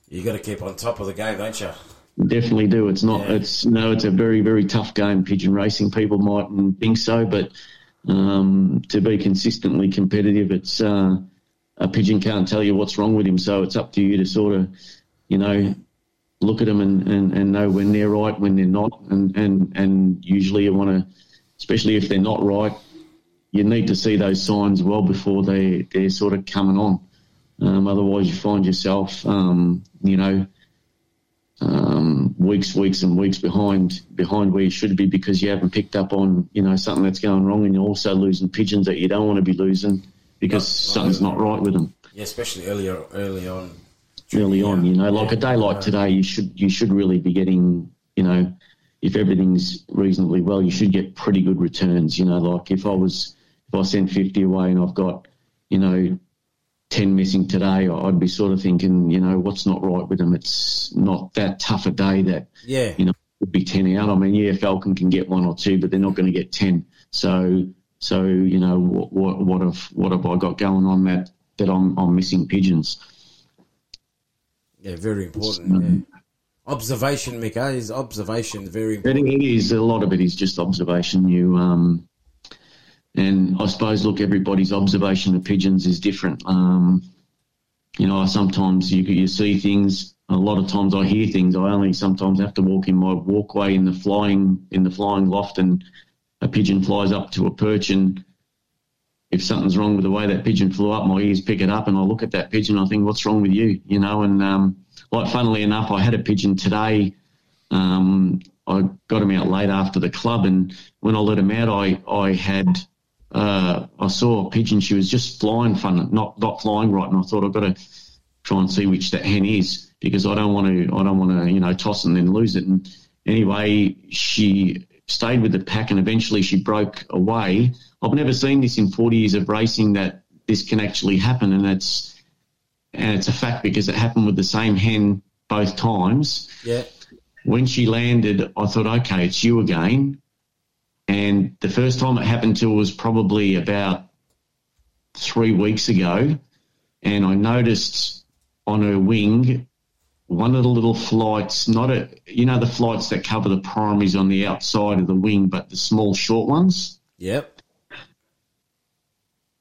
You've got to keep on top of the game, don't you? Definitely do. It's not. It's no. It's a very very tough game. Pigeon racing. People mightn't think so, but um, to be consistently competitive, it's uh, a pigeon can't tell you what's wrong with him. So it's up to you to sort of, you know, look at them and, and, and know when they're right, when they're not, and and and usually you want to, especially if they're not right, you need to see those signs well before they they're sort of coming on. Um, otherwise, you find yourself, um, you know, um, weeks, weeks, and weeks behind behind where you should be because you haven't picked up on you know something that's going wrong, and you're also losing pigeons that you don't want to be losing because something's not right with them Yeah, especially earlier, early on. early on. You know, like a day like today, you should you should really be getting you know if everything's reasonably well, you should get pretty good returns. You know, like if I was if I sent fifty away and I've got you know. 10 missing today, I'd be sort of thinking, you know, what's not right with them? It's not that tough a day that Yeah. you know, would be 10 out. I mean, yeah, Falcon can get one or two, but they're not going to get 10. So, so, you know, what, what, what have, what have I got going on that, that I'm, I'm missing pigeons? Yeah, very important. Yeah. Observation, Mick, eh? Is observation very important? it is, a lot of it is just observation. You, um, and I suppose, look, everybody's observation of pigeons is different. Um, you know, sometimes you, you see things. A lot of times I hear things. I only sometimes have to walk in my walkway in the flying in the flying loft, and a pigeon flies up to a perch, and if something's wrong with the way that pigeon flew up, my ears pick it up, and I look at that pigeon. I think, what's wrong with you? You know, and um, like funnily enough, I had a pigeon today. Um, I got him out late after the club, and when I let him out, I I had uh, I saw a pigeon. She was just flying fun, not not flying right, and I thought I've got to try and see which that hen is because I don't want to I don't want to you know toss and then lose it. And anyway, she stayed with the pack, and eventually she broke away. I've never seen this in 40 years of racing that this can actually happen, and it's and it's a fact because it happened with the same hen both times Yeah. when she landed, I thought, okay, it's you again. And the first time it happened to her was probably about three weeks ago. And I noticed on her wing one of the little flights, not a, you know, the flights that cover the primaries on the outside of the wing, but the small short ones. Yep.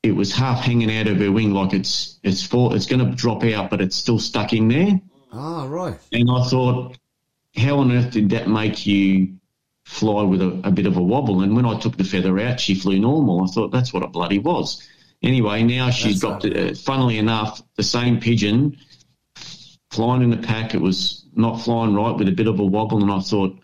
It was half hanging out of her wing, like it's it's for, it's going to drop out, but it's still stuck in there. Ah, right. And I thought, how on earth did that make you fly with a, a bit of a wobble? And when I took the feather out, she flew normal. I thought that's what it bloody was. Anyway, now she's dropped it. Uh, funnily enough, the same pigeon flying in the pack. It was not flying right with a bit of a wobble, and I thought,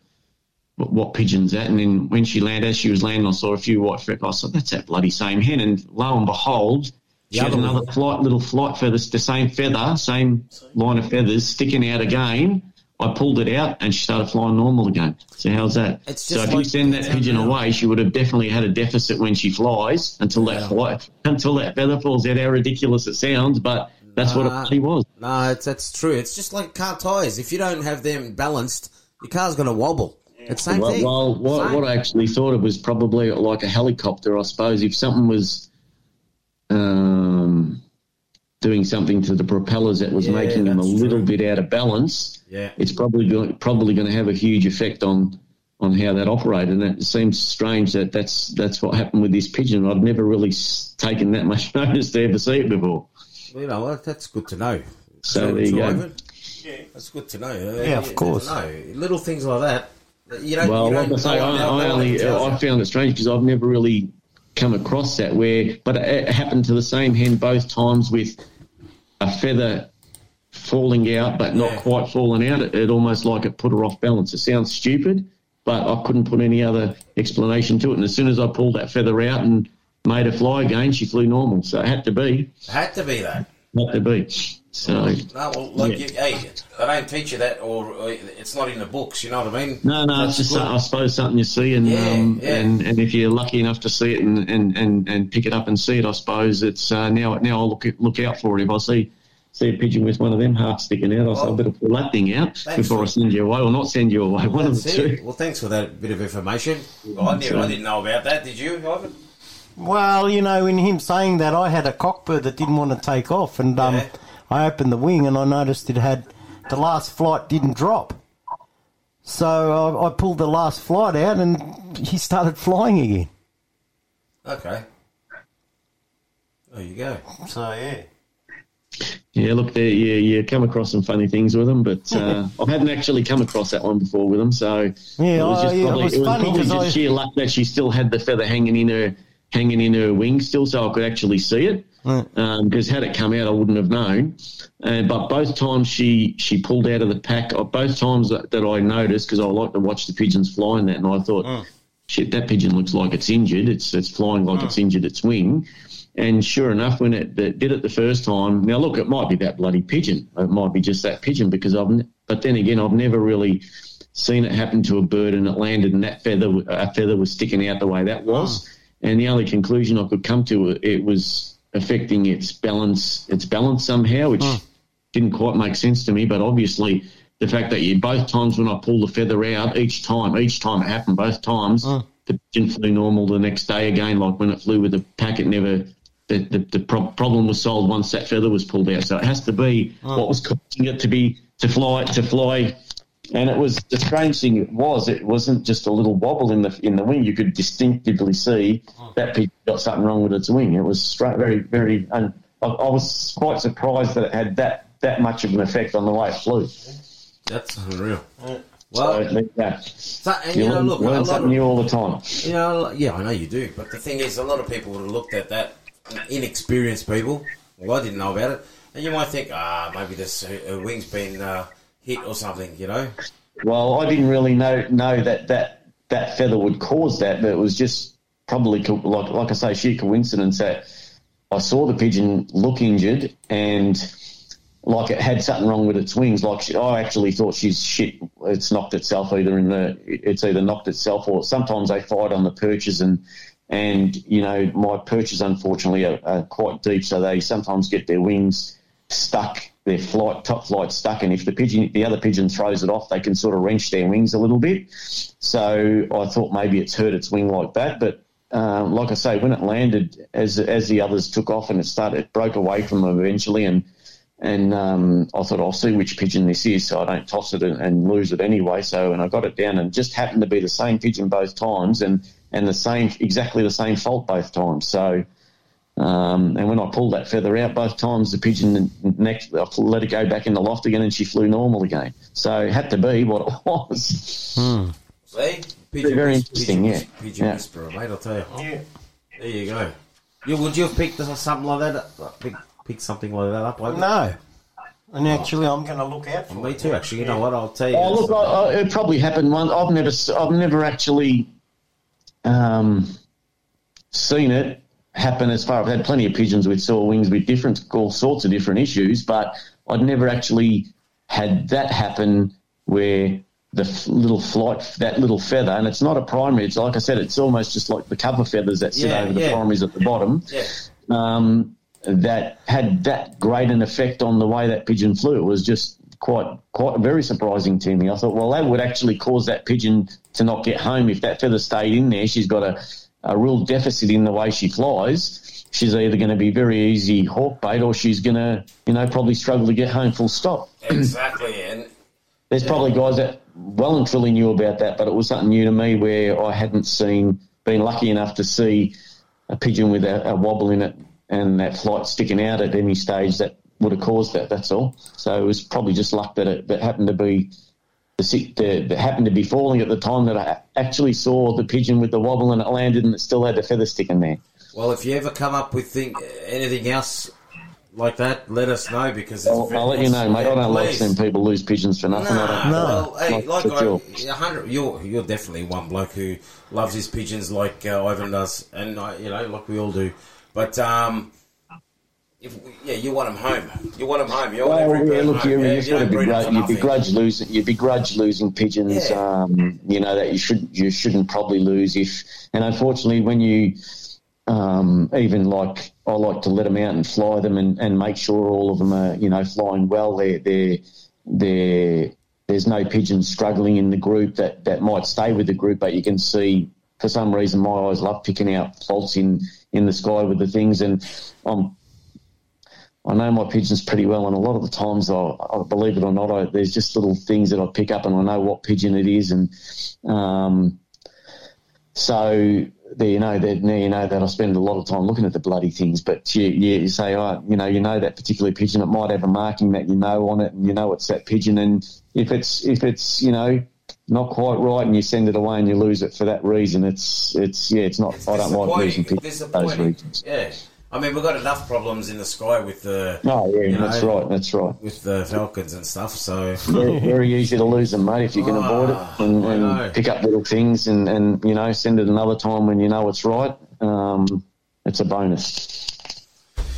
what, what pigeon's that? And then when she landed, as she was landing, I saw a few white freckles. I thought, that's that bloody same hen. And lo and behold, she had another flight, little flight feathers, the same feather, same line of feathers sticking out again. I pulled it out and she started flying normal again. So how's that? It's so if you send that pigeon away, she would have definitely had a deficit when she flies until that fly, until that feather falls out. How ridiculous it sounds, but that's what it Nah. was. No, it's, that's true. It's just like car tyres. If you don't have them balanced, your car's going to wobble. It's same well, thing. well what, Same. what I actually thought it was probably like a helicopter, I suppose. If something was um, doing something to the propellers that was Yeah, making them a little true. bit out of balance, Yeah. it's probably going, probably going to have a huge effect on on how that operated. And it seems strange that that's that's what happened with this pigeon. I'd never really taken that much notice to ever see it before. You know, well, that's good to know. So True- there you go. Ivan. That's good to know. Yeah, of course. No, little things like that. You don't. well, you like don't I say, no I, I only. I found it strange because I've never really come across that where, but it, it happened to the same hen both times with a feather falling out, but not quite falling out. It, it almost like it put her off balance. It sounds stupid, but I couldn't put any other explanation to it. And as soon as I pulled that feather out and made her fly again, she flew normal. So it had to be, Had to be that. had to be. So. No, well, like Yeah. you, hey, they don't teach you that, or uh, it's not in the books. You know what I mean? No, no, it's just. I suppose something you see, and Yeah, um, yeah. and and if you're lucky enough to see it and, and, and, and pick it up and see it, I suppose it's uh, now now I'll look look out for it. If I see see a pigeon with one of them half sticking out, I said, I better pull that thing out Thanks before I send you away, or not send you away. One of the it. two. Well, thanks for that bit of information. I, never, I didn't know about that. Did you, Ivan? Well, you know, in him saying that, I had a cockbird that didn't want to take off, and um, I opened the wing and I noticed it had the last flight didn't drop. So I, I pulled the last flight out, and he started flying again. Okay. There you go. So yeah. Yeah, look, there, you, you come across some funny things with them, but uh, I hadn't actually come across that one before with them. So Yeah, it was oh, just it probably, was it was funny probably just I- sheer luck that she still had the feather hanging in her hanging in her wing still, so I could actually see it. Because had it come out, I wouldn't have known. Uh, but both times she she pulled out of the pack. uh, Both times that, that I noticed, because I like to watch the pigeons flying that, and I thought, oh. shit, that pigeon looks like it's injured. It's it's flying like it's injured its wing. And sure enough, when it, it did it the first time, now look, it might be that bloody pigeon. It might be just that pigeon because I've. But then again, I've never really seen it happen to a bird and it landed and that feather a feather was sticking out the way that was. And the only conclusion I could come to it was affecting its balance its balance somehow, which hmm. didn't quite make sense to me. But obviously, the fact that you both times when I pulled the feather out, each time, each time it happened, both times, hmm. the pigeon flew normal the next day again. Like when it flew with the pack, it never. The, the, the pro- problem was solved once that feather was pulled out. So it has to be oh. what was causing it to be to fly to fly. And it was the strange thing. It was it wasn't just a little wobble in the in the wing. You could distinctively see oh. that pigeon got something wrong with its wing. It was straight, very very. And I, I was quite surprised that it had that that much of an effect on the way it flew. That's unreal. Well, Well, so, yeah. So, and, you you know, learn, look, learn something of- new all the time. You know, yeah, I know you do. But the thing is, a lot of people would have looked at that, inexperienced people. Well, I didn't know about it. And you might think, ah, maybe this uh, uh, wing's been uh, hit or something, you know? Well, I didn't really know know that that, that feather would cause that, but it was just probably like like I say, sheer coincidence that I saw the pigeon look injured and like it had something wrong with its wings. Like she, I actually thought she's shit. It's knocked itself either in the it's either knocked itself or sometimes they fight on the perches and and you know my perches unfortunately are, are quite deep, so they sometimes get their wings stuck, their flight top flight stuck, and if the pigeon the other pigeon throws it off, they can sort of wrench their wings a little bit. So I thought maybe it's hurt its wing like that, but. Um, like I say, when it landed, as as the others took off and it started, it broke away from them eventually, and and um, I thought I'll see which pigeon this is, so I don't toss it and, and lose it anyway. So and I got it down, and just happened to be the same pigeon both times, and and the same exactly the same fault both times. So. Um, and when I pulled that feather out both times, the pigeon next I let it go back in the loft again, and she flew normal again. So it had to be what it was. See? Very whis- interesting, pigeon, yeah. Pigeon Yeah. whisperer, mate, I'll tell you. Yeah. There you go. You, would you have picked something like that? Pick, pick something like that up? Ivan? No. And actually, I'm going to look out for Me too, actually. You know what? I'll tell you. Oh, look, I, I, it probably happened once. I've never, s- I've never actually um, seen it happen as far. I've had plenty of pigeons with sore wings with different, all sorts of different issues, but I'd never actually had that happen where the f- little flight, that little feather, and it's not a primary. It's like I said, it's almost just like the cover feathers that sit Yeah, over the yeah. primaries at the bottom. Yeah. Um, that had that great an effect on the way that pigeon flew. It was just quite quite very surprising to me. I thought, well, that would actually cause that pigeon to not get home if that feather stayed in there. She's got a, a real deficit in the way she flies. She's either going to be very easy hawk bait or she's going to, you know, probably struggle to get home full stop. Exactly. And There's probably guys that well and truly knew about that, but it was something new to me where I hadn't seen, been lucky enough to see a pigeon with a, a wobble in it and that flight sticking out at any stage that would have caused that. That's all. So it was probably just luck that it that happened to be the, that happened to be falling at the time that I actually saw the pigeon with the wobble and it landed and it still had the feather sticking there. Well, if you ever come up with think, anything else like that, let us know because it's I'll, I'll let you know, mate. I don't like seeing people lose pigeons for nothing. I Nah, don't. well, hey, Like. I, hundred, you're you're definitely one bloke who loves his pigeons like uh, Ivan does, and uh, you know, like we all do. But um, if yeah, you want them home. You want them home. You want Well, every yeah, look, home. you, yeah, you you don't sort of breed 'em begrudge, you begrudge losing, you begrudge losing pigeons. Yeah. Um, you know that you should, you shouldn't probably lose if, and unfortunately, when you, um, even like I like to let them out and fly them and, and make sure all of them are you know flying well. They're they're they're there's no pigeons struggling in the group that, that might stay with the group, but you can see for some reason my eyes love picking out faults in, in the sky with the things, and I'm I know my pigeons pretty well, and a lot of the times, I, I believe it or not, I, there's just little things that I pick up, and I know what pigeon it is, and um, so there you know that now you know that I spend a lot of time looking at the bloody things. But you, you, you say, oh, you know, you know that particular pigeon, it might have a marking that you know on it, and you know it's that pigeon, and if it's if it's you know not quite right, and you send it away and you lose it for that reason, it's it's yeah, it's not. I don't like losing pigeons those reasons. Yeah. I mean, we've got enough problems in the sky with the. Oh yeah, you know, that's right, that's right. With the falcons and stuff, so very, very easy to lose them, mate, if you can avoid it and, I and pick up little things and, and, you know, send it another time when you know it's right. Um, it's a bonus.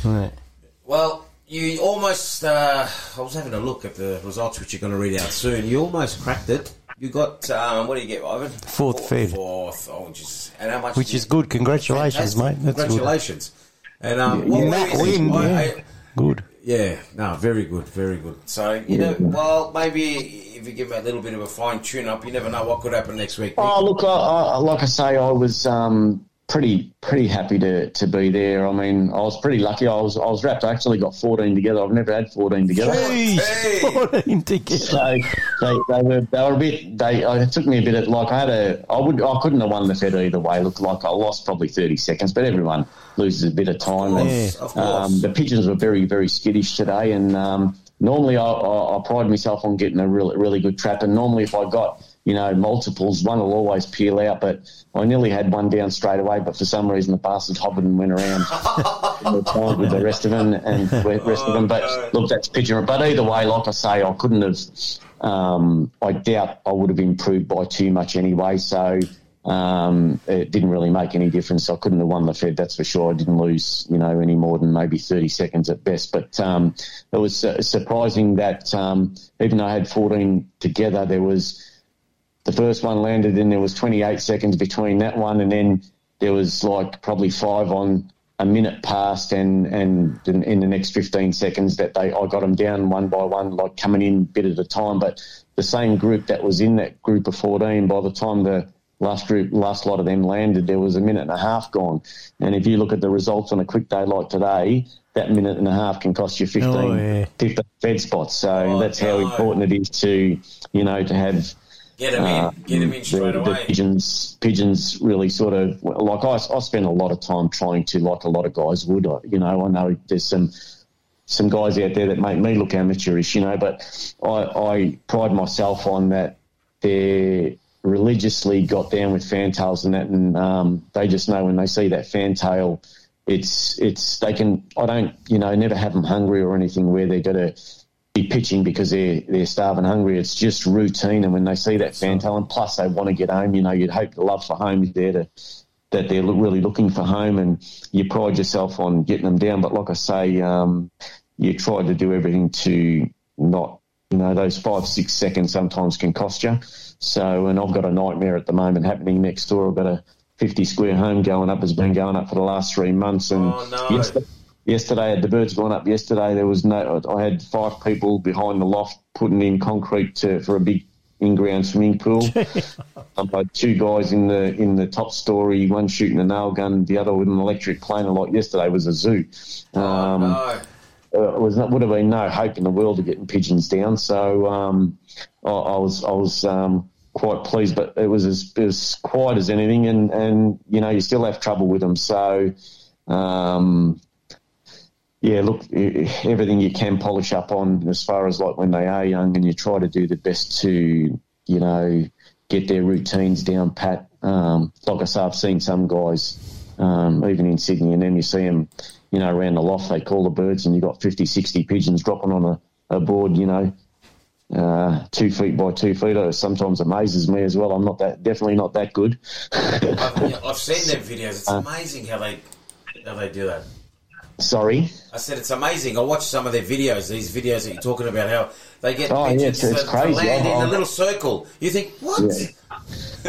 Right. Well, you almost. Uh, I was having a look at the results, which you're going to read out soon. You almost cracked it. You got um, what do you get, Ivan? Fourth fed. Fourth. Oh, Jesus. And how much? Which did is good. Congratulations, Fantastic. mate. That's Congratulations. And um, Yeah, what you were might you- win, yeah. I- Good. Yeah, no, very good, very good. So you know, well, maybe if you give it a little bit of a fine tune up, you never know what could happen next week. Oh, look, I, I, like I say, I was um, pretty pretty happy to, to be there. I mean, I was pretty lucky. I was I was wrapped. I actually got 14 together. I've never had 14 together. Jeez, 14 together. So they, they were they were a bit. They uh, it took me a bit of like I had a I would I couldn't have won the fed either way. Look, like I lost probably 30 seconds, but everyone loses a bit of time. and, course, of course. Um, the pigeons were very very skittish today, and um, normally I, I, I pride myself on getting a really really good trap. And normally if I got you know multiples, one will always peel out. But I nearly had one down straight away, but for some reason the bastard hovered and went around the with the rest of them and rest of them. But look, that's pigeon. But either way, like I say, I couldn't have. Um, I doubt I would have improved by too much anyway. So. Um, it didn't really make any difference. I couldn't have won the Fed, that's for sure. I didn't lose, you know, any more than maybe 30 seconds at best. But um, it was uh, surprising that um, even though I had 14 together, there was the first one landed and there was 28 seconds between that one and then there was like probably five on a minute past and and in, the next 15 seconds that they I got them down one by one like coming in bit at a time. But the same group that was in that group of 14 by the time the last group last lot of them landed there was a minute and a half gone. And if you look at the results on a quick day like today that minute and a half can cost you 15, Oh, yeah. 15 fed spots. So Oh, that's how important it is to you know to have Get 'em in. Get 'em in straight the, the away. pigeons, pigeons really sort of like I, I spend a lot of time trying to, like a lot of guys would. I- You know, I know there's some some guys out there that make me look amateurish, you know, but I, I pride myself on that they're religiously got down with fantails and that, and um, they just know when they see that fantail, it's it's they can. I don't, you know, never have them hungry or anything where they're going to be pitching because they're they're starving hungry. It's just routine, and when they see that fantail, and plus they want to get home, you know, you'd hope the love for home is there to that they're really looking for home, and you pride yourself on getting them down. But like I say, um, you try to do everything to not, you know, those five six seconds sometimes can cost you. So, and I've got a nightmare at the moment happening next door. I've got a 50 square home going up, has been going up for the last three months, and Oh, no. yesterday, yesterday had the birds gone up yesterday. There was no. I had five people behind the loft putting in concrete to, for a big in-ground swimming pool. um, I had two guys in the in the top story, one shooting a nail gun, the other with an electric planer. Like yesterday was a zoo. Um, no. uh, it was would have been no hope in the world of getting pigeons down. So um, I, I was I was um, quite pleased, but it was as, as quiet as anything, and and you know you still have trouble with them. So um, yeah, look, everything you can polish up on as far as like when they are young, and you try to do the best to you know get their routines down pat. Um, like I say, I've seen some guys, um, even in Sydney, and then you see them, you know, around the loft, they call the birds, and you've got 50, 60 pigeons dropping on a, a board, you know, uh, two feet by two feet. It sometimes amazes me as well. I'm not that, definitely not that good. I've, I've seen their videos. It's Uh, amazing how they how they do that. Sorry. I said it's amazing. I watched some of their videos. These videos that you're talking about, how they get Oh, yeah, pigeons it's- it's to, to crazy. land in Oh, a oh. little circle. You think what? Yeah.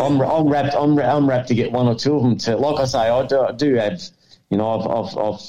I'm, I'm wrapped. I'm, I'm wrapped to get one or two of them to. Like I say, I do, I do have you know, I've, I've, I've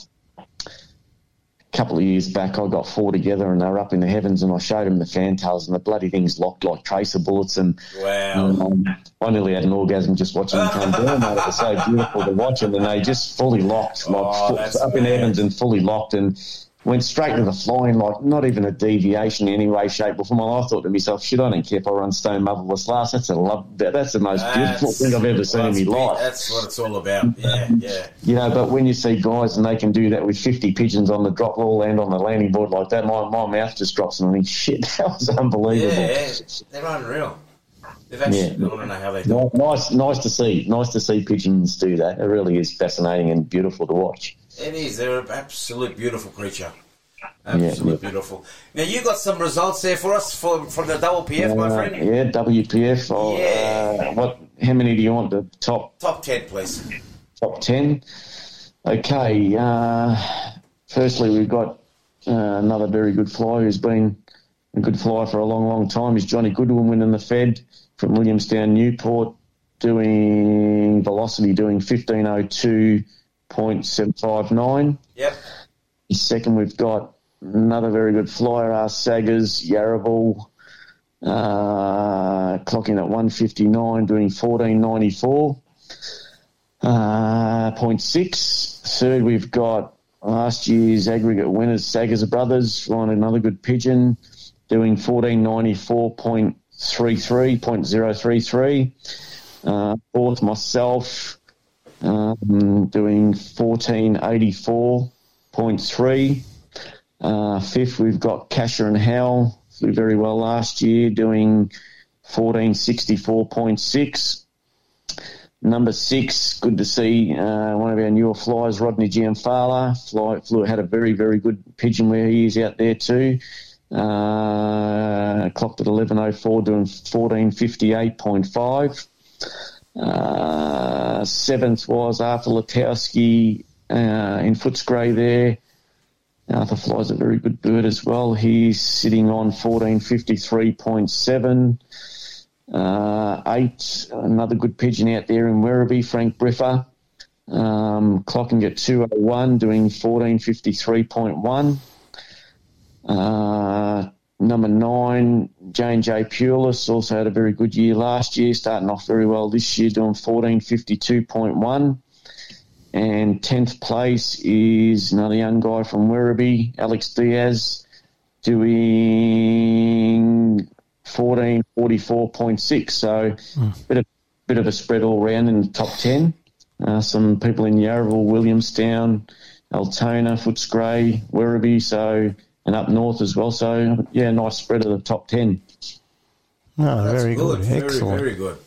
couple of years back, I got four together and they were up in the heavens, and I showed them the fantails, and the bloody things locked like tracer bullets, and Wow. um, I nearly had an orgasm just watching them come down. Mate. It was so beautiful to watch them, and they just fully locked, like Oh, up in mad. heavens and fully locked, and went straight to the flying, like not even a deviation in any way, shape, or form. I thought to myself, shit, I don't care if I run stone motherless last. That's a love. that- That's the most beautiful thing I've ever seen in my life. That's what it's all about. Yeah, yeah. You know, but when you see guys and they can do that with 50 pigeons on the drop wall and on the landing board like that, my, my mouth just drops and I think, shit, that was unbelievable. Yeah, they're unreal. They've actually, I don't know how they do Nice, nice to see. Nice to see pigeons do that. It really is fascinating and beautiful to watch. It. Is they're an absolute beautiful creature. Yeah, Absolute beautiful. Now you got some results there for us for from the WPF, PF, my Uh, friend. yeah, WPF. Oh, uh, what? How many do you want? The top Top ten, please. top ten. Okay. Uh, firstly, we've got uh, another very good flyer who's been a good flyer for a long, long time. Is Johnny Goodwin winning the Fed from Williamstown, Newport, doing velocity, doing fifteen oh two point seven five nine. Yep. Second, we've got another very good flyer, our Saggers, Yarraville, uh, clocking at 159, doing 1494. Uh, point six. Third, we've got last year's aggregate winners, Saggers Brothers, flying another good pigeon, doing 1494.33, 0.033. Uh, fourth, myself, um, doing 1484.3. Uh, fifth, we've got Casher and Howell, flew very well last year, doing 1464.6. Number six, good to see uh, one of our newer flyers, Rodney Gianfala, fly, flew, had a very, very good pigeon where he is out there too. Uh, clocked at 11.04, doing 1458.5. Uh, seventh was Arthur Latowski uh, in Footscray there. Arthur flies a very good bird as well. He's sitting on 1453.7. Uh, eight, another good pigeon out there in Werribee, Frank Briffa. Um, clocking at 201, doing 1453.1. Uh, number nine, Jane J. Pulis, also had a very good year last year, starting off very well this year, doing 1452.1. And 10th place is another young guy from Werribee, Alex Diaz, doing 1444.6. So bit of bit of a spread all round in the top 10. Uh, some people in Yarraville, Williamstown, Altona, Footscray, Werribee, so and up north as well. So yeah, nice spread of the top 10. No, That's very good. Very, Excellent. very good.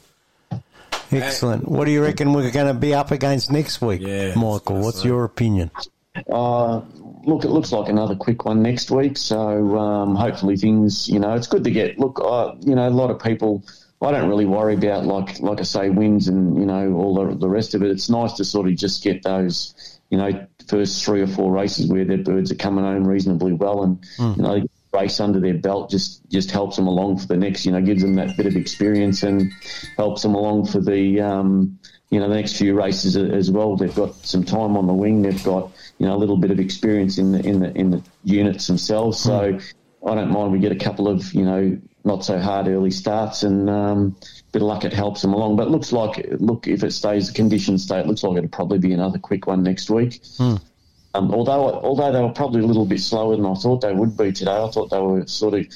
Excellent. What do you reckon we're going to be up against next week, Michael? What's your opinion? Uh, look, it looks like another quick one next week. So um, hopefully things, you know, it's good to get. Look, uh, you know, a lot of people. I don't really worry about like like I say wins and you know all the, the rest of it. It's nice to sort of just get those, you know, first three or four races where their birds are coming home reasonably well and Hmm. you know race under their belt just just helps them along for the next. You know, gives them that bit of experience and helps them along for the. Um, you know, the next few races as well. They've got some time on the wing. They've got you know a little bit of experience in the in the in the units themselves. So I don't mind we get a couple of you know not so hard early starts and um, bit of luck it helps them along. But it looks like look if it stays the conditions stay, it looks like it'll probably be another quick one next week. Um, although although they were probably a little bit slower than I thought they would be today, I thought they were sort of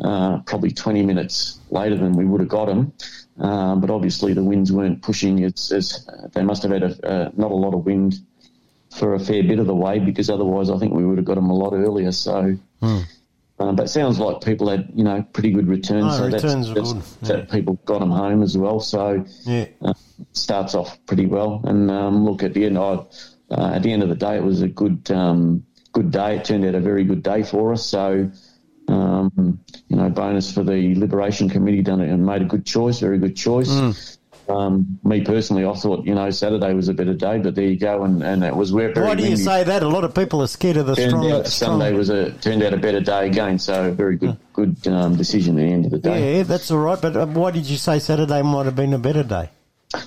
uh, probably 20 minutes later than we would have got them. Um, but obviously the winds weren't pushing. It's, it's they must have had a, uh, not a lot of wind for a fair bit of the way because otherwise I think we would have got them a lot earlier. So, Hmm. Um, but it sounds like people had you know pretty good returns. Oh, so returns that's, that's- that people got them home as well. So Yeah. uh, starts off pretty well. And um, look at the end, I, uh, at the end of the day, it was a good um, good day. It turned out a very good day for us. So. Um, you know, bonus for the Liberation Committee done it and made a good choice, very good choice. Mm. Um, me personally, I thought you know Saturday was a better day, but there you go, and, and it was where. Why do you say that? A lot of people are scared of the strong. out strong Sunday was a turned out a better day again, so a very good good um, decision at the end of the day. yeah, that's all right. But uh, why did you say Saturday might have been a better day?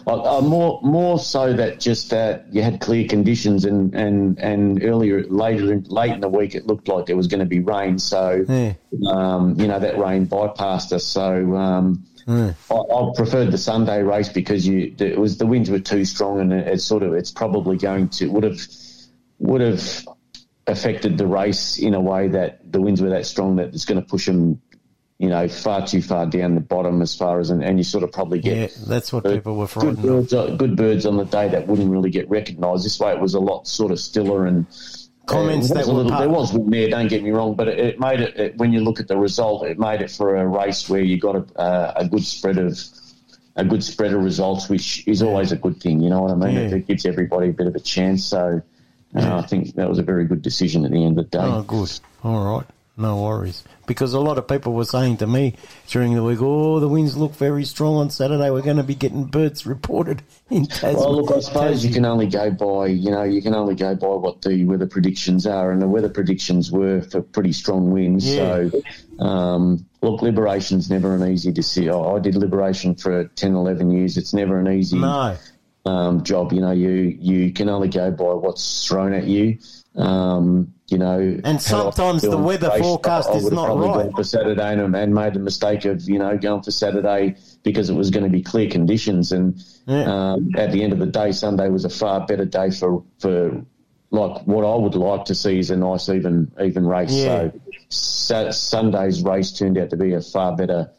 I more more so that just that you had clear conditions and and and earlier later in, late in the week it looked like there was going to be rain, so Yeah. um, you know that rain bypassed us. So um, I, I preferred the Sunday race because you it was the winds were too strong and it, it's sort of it's probably going to would have would have affected the race in a way that the winds were that strong that it's going to push them. You know, far too far down the bottom as far as, and, and you sort of probably get Yeah, that's what uh, people were good frightened of. birds, uh, good birds on the day that wouldn't really get recognised. This way, it was a lot sort of stiller and Comments uh, that were little, there was wind there. Don't get me wrong, but it, it made it, it when you look at the result, it made it for a race where you got a, uh, a good spread of a good spread of results, which is always a good thing. You know what I mean? It, Yeah. it gives everybody a bit of a chance. So. Uh, I think that was a very good decision at the end of the day. Oh, good. All right. No worries. Because a lot of people were saying to me during the week, oh, the winds look very strong on Saturday. We're going to be getting birds reported in Tasmania. Well, look, I suppose you can only go by, you know, you can only go by what the weather predictions are, and the weather predictions were for pretty strong winds. Yeah. So, um, look, Liberation's never an easy decision. I I did Liberation for 10, 11 years. It's never an easy No. um, job. You know, you you can only go by what's thrown at you. Um, you know, And sometimes the weather race, forecast I, I is not right. gone for Saturday and, and made the mistake of you know going for Saturday because it was going to be clear conditions. And um, at the end of the day, Sunday was a far better day for for like what I would like to see is a nice even even race. Yeah. So Sa- Sunday's race turned out to be a far better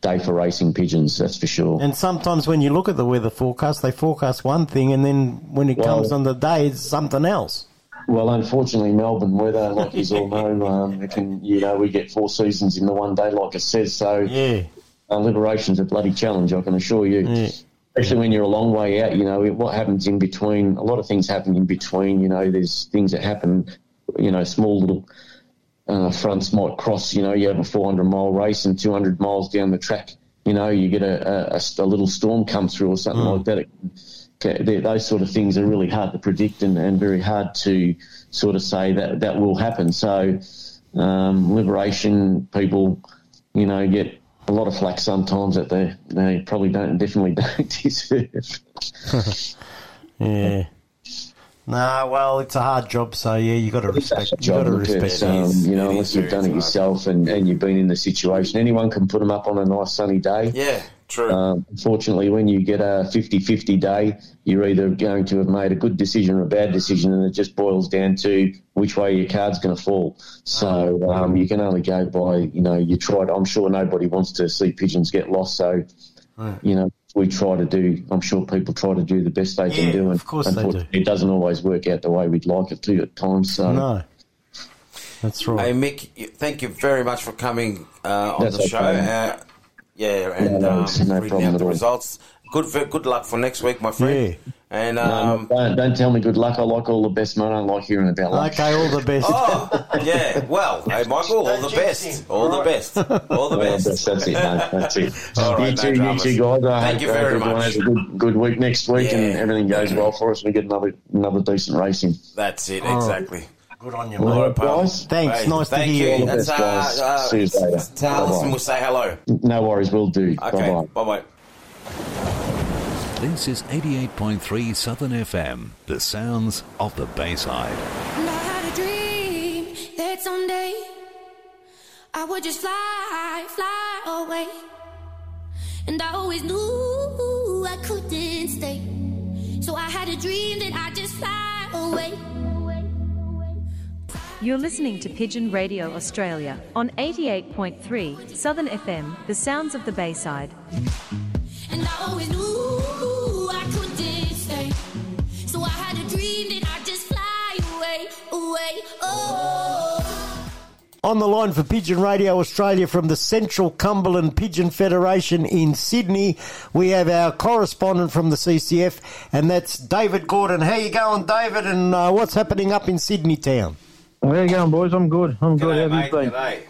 day for racing pigeons. That's for sure. And sometimes when you look at the weather forecast, they forecast one thing, and then when it Well- comes on the day, it's something else. Well, unfortunately, Melbourne weather, like you all know, um, it can you know we get four seasons in the one day, like it says. So yeah, uh, Liberation's a bloody challenge, I can assure you. Especially when you're a long way out, you know it- what happens in between. A lot of things happen in between. You know, there's things that happen. You know, small little uh, fronts might cross. You know, you have a 400 mile race and 200 miles down the track. You know, you get a, a, a little storm come through or something Mm. like that. It, those sort of things are really hard to predict and, and very hard to sort of say that that will happen. So, um, liberation people, you know, get a lot of flack sometimes that they they probably don't definitely don't deserve. Yeah. No, well, it's a hard job, so yeah, you've got to respect. You got job to respect it. um, you know, unless you've done it yourself and, and you've been in the situation. Anyone can put them up on a nice sunny day. Yeah, true. Um, unfortunately, when you get a 50-50 day, you're either going to have made a good decision or a bad decision, and it just boils down to which way your card's going to fall. So um, you can only go by, you know, you tried. I'm sure nobody wants to see pigeons get lost, so you know, we try to do. I'm sure people try to do the best they can do, and of course they do. it doesn't always work out the way we'd like it to at times. So No, that's right. Hey, Mick, thank you very much for coming uh, on That's the show. Uh, yeah, and no, um, no reading problem out at the all. results. Good, good luck for next week, my friend. Yeah. And um, no, don't, don't tell me good luck. I like all the best, mate. I don't like hearing about luck. Okay, all the best. oh, yeah. Well, hey, Michael, all the best, all the best, all the best. That's, that's it, mate. That's it. All right, you no two, you dramas. two guys. I Thank hope, you I hope very everyone much. has a good, good week next week and everything goes well for us. We get another another decent racing. That's it, All right. exactly. Good on you, All mate. right, guys. Thanks, Hey, nice to hear you. you. That's, All uh, uh, See you later. Tell us Bye-bye. and we'll say hello. No worries, we'll do. Okay, Bye-bye. bye bye. This is 88.3 Southern FM, the sounds of the Bayside. And I had a dream that someday I would just fly, fly away. And I always knew I couldn't stay. So I had a dream that I'd just fly away. You're listening to Pigeon Radio Australia on 88.3 Southern FM, the sounds of the Bayside. And I always knew I couldn't stay. So I had a dream that I'd just fly away, away, oh. On the line for Pigeon Radio Australia from the Central Cumberland Pigeon Federation in Sydney, we have our correspondent from the CCF, and that's David Gordon. How you going, David? And uh, what's happening up in Sydney town? How you going, boys? I'm good. I'm good. How have you been? G'day.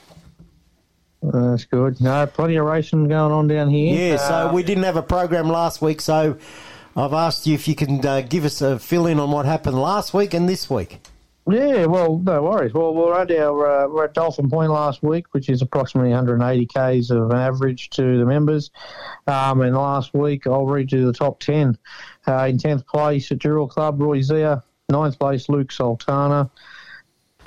That's good. No, plenty of racing going on down here. Yeah, so Uh, we didn't have a program last week, so I've asked you if you can uh, give us a fill in on what happened last week and this week. Yeah, well, no worries. Well, we're at our uh, we're at Dolphin Point last week, which is approximately 180 k's of an average to the members. Um, and last week, I'll read you the top 10. Uh, in 10th place at Dural Club, Roy Zia. Ninth place, Luke Sultana.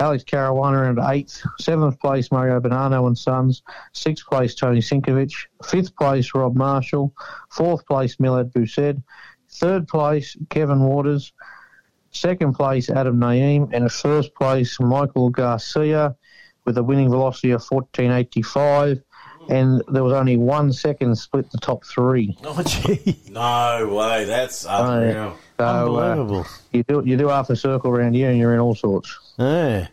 Alex Caruana at eighth. Seventh place, Mario Bonanno and Sons. Sixth place, Tony Sinkovich. Fifth place, Rob Marshall. Fourth place, Milad Boussaid. Third place, Kevin Waters. Second place, Adam Naeem. And first place, Michael Garcia with a winning velocity of 1485. And there was only one second split the top three. Oh, gee. No way, that's unreal. So, uh, Unbelievable. you do you do half a circle around here and you're in all sorts. Yeah.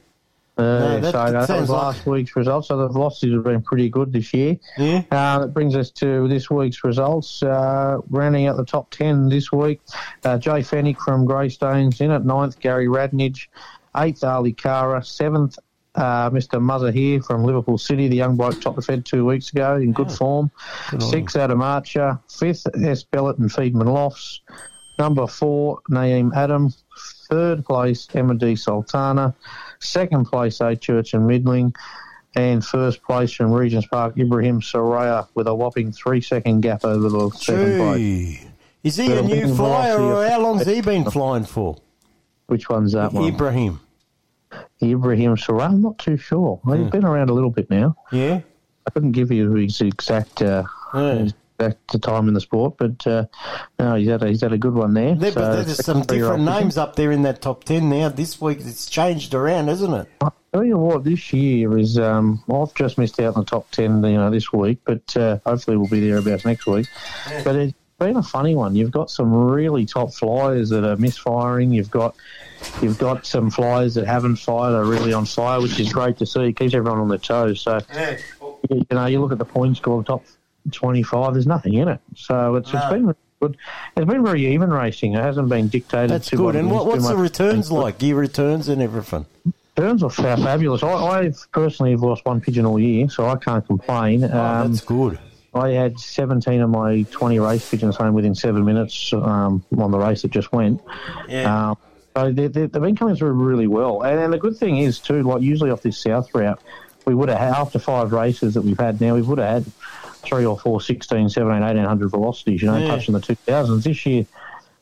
Uh, No, that- so that that, sounds was like- last week's results. So the velocities have been pretty good this year. Yeah. Uh, that brings us to this week's results. Uh, rounding out the top 10 this week, uh, Jay Fennick from Greystones in at ninth, Gary Radnage, eighth, Ali Kara, seventh, uh, Mr. Here from Liverpool City, the young bloke topped the Fed two weeks ago in good form. Good on Sixth, Adam Archer. Fifth, S. Bellett and Feedman Lofts. Number four, Naeem Adam. Third place, Emma D. Sultana. Second place, A. Church and Midling. And first place from Regents Park, Ibrahim Soraya with a whopping three second gap over the second place. Gee. Is he But a new flyer or of- how long's he been flying for? Which one's that one? Ibrahim. Ibrahim Soraya? I'm not too sure. He's been around a little bit now. Yeah. I couldn't give you his exact uh, Yeah. exact time in the sport, but uh, no, he's had a, he's had a good one there. There, So, but there's some different names up there in that top 10 now. This week it's changed around, isn't it? tell you what, this year is um, I've just missed out on the top ten, you know, this week, but uh, hopefully we'll be there about next week. But it's been a funny one. You've got some really top flyers that are misfiring. You've got you've got some flyers that haven't fired are really on fire, which is great to see. It keeps everyone on their toes. So you know, you look at the point score, the top twenty-five. There's nothing in it. So it's, it's No. been good. It's been very even racing. It hasn't been dictated. That's too good. And what, what's the much- returns like? Gear returns and everything. Returns are fabulous. I, I personally have lost one pigeon all year, so I can't complain. Um, Oh, that's good. I had 17 of my 20 race pigeons home within seven minutes um, on the race that just went. Yeah. Um, so they, they, they've been coming through really well. And, and the good thing is, too, like usually off this south route, we would have, had, after five races that we've had now, we would have had three or four 16, 17, 1800 velocities, you know, Yeah. touching the 2000s. This year,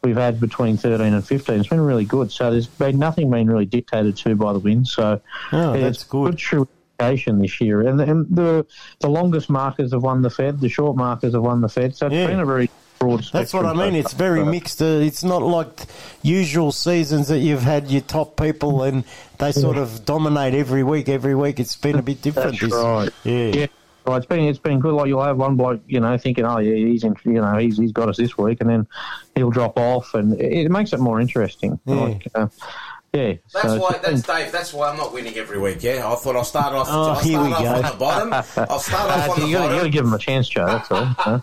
we've had between 13 and 15. It's been really good. So there's been nothing been really dictated to by the wind. So Oh, that's it's good. true indication this year. And, and the the longest markers have won the Fed, the short markers have won the Fed. So it's Yeah. been a very That's what I mean. It's very far. mixed. Uh, it's not like usual seasons that you've had your top people and they sort of dominate every week. Every week it's been a bit different. That's this- right. Yeah. Yeah. Right, it's been it's been good. Like you'll have one bloke, you know, thinking, oh yeah, he's in, you know, he's he's got us this week, and then he'll drop off, and it, it makes it more interesting. Yeah. Like, uh, yeah. That's so why. That's Dave. That's why I'm not winning every week. Yeah, I thought I'll start off. Oh, I'll here start we off go. on the bottom. I'll start off on the you, gotta, you gotta give him a chance, Joe. That's all. huh?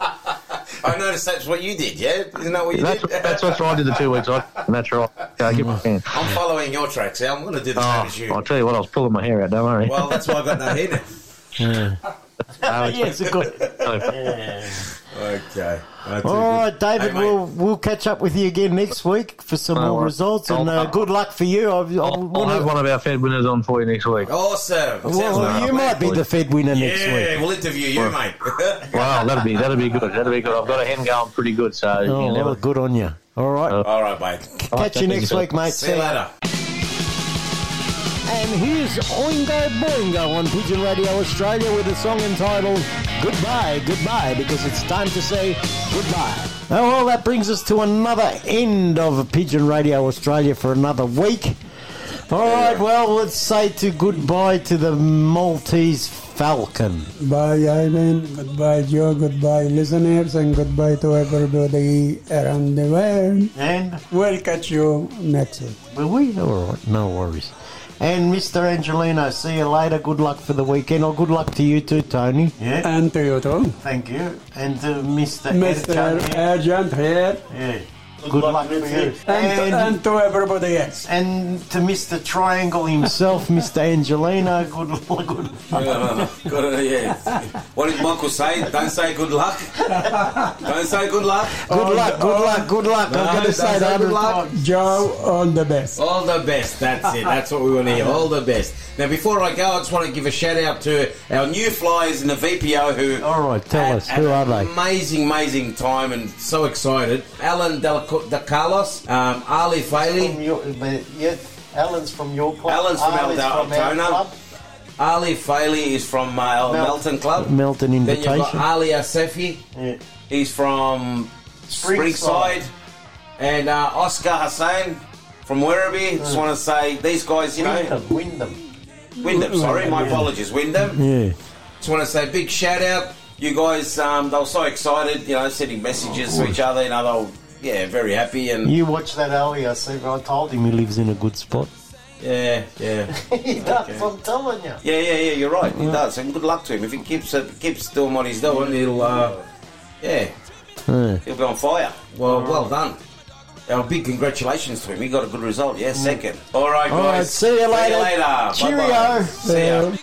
I noticed that's what you did. Yeah, isn't that what you that's, did? that's what I did the two weeks. I, and that's right. Yeah, give him a chance. I'm following your tracks. Yeah, I'm going to do the Oh, same as you. I'll tell you what, I was pulling my hair out. Don't worry. Well, that's why I've got no hair now. Yeah. Yeah, it's a good. Okay. That's All a right, good- David. Hey, we'll we'll catch up with you again next week for some No more worries. results and uh, good luck for you. I, I I'll wanna- have one of our Fed winners on for you next week. Awesome. well, Sounds like a you might be the Fed winner next Yeah, week. we'll interview you, mate. Wow, that'll be that'll be good. That'll be good. I've got a hen going pretty good, so you Oh, never. well, good on you. All right. All right, mate. Catch you next week, mate. See you later. And here's Oingo Boingo on Pigeon Radio Australia with a song entitled Goodbye, Goodbye, because it's time to say goodbye. Oh, well, that brings us to another end of Pigeon Radio Australia for another week. All right, well, let's say to goodbye to the Maltese Falcon. Bye, Ivan. Goodbye, Joe. Goodbye, listeners, and goodbye to everybody around the world. And we'll catch you next week. Will we? All right, no worries. And Mr. Angelino, see you later. Good luck for the weekend, or good luck to you too, Tony. Yeah. And to you too. Thank you. And to Mr. Mr. Ercan here. Agent here. Yeah. Good, luck, for you. And, and to everybody else. And to Mr. Triangle himself, Mr. Angelino, good luck. Good Yeah, no, no. Good, uh, yeah. What did Michael say? Don't say good luck. Don't say good luck. Good luck, good luck, good luck. No, I'm going to don't say say that good luck. Joe, all the best. All the best. That's it. That's what we want to hear. All the best. Now, before I go, I just want to give a shout out to our new flyers in the VPO who. All right, tell had us, who are they? Amazing, amazing time and so excited. Alan Del De Carlos, um, Ali From Faley, your, yeah, Alan's from your club. Alan's from Ali's Al- from our club. Ali Faley is from uh, Mel- Melton Club. Melton Invitation. Then you've got Invitation. Ali Asefi. Yeah. He's from Springside. Springside. And uh, Oscar Hussain from Werribee. Just want to say, these guys, you know. Wyndham, Wyndham. Wyndham, sorry, my apologies, Wyndham. Yeah. Just want to say big shout out. You guys, um, they were so excited, you know, sending messages to each other. You know, they were, yeah, very happy. And You watched that I said, I told him he lives in a good spot. yeah, yeah. he does, I'm telling you. Yeah, yeah, yeah, you're right. He does. And good luck to him. If he keeps uh, keeps doing what he's doing, he'll, uh, yeah, Yeah. he'll be on fire. Well, well done. A big congratulations to him. He got a good result. Yeah, second. All right, guys. All right, see you later. See you later. Cheerio. Bye-bye. See ya.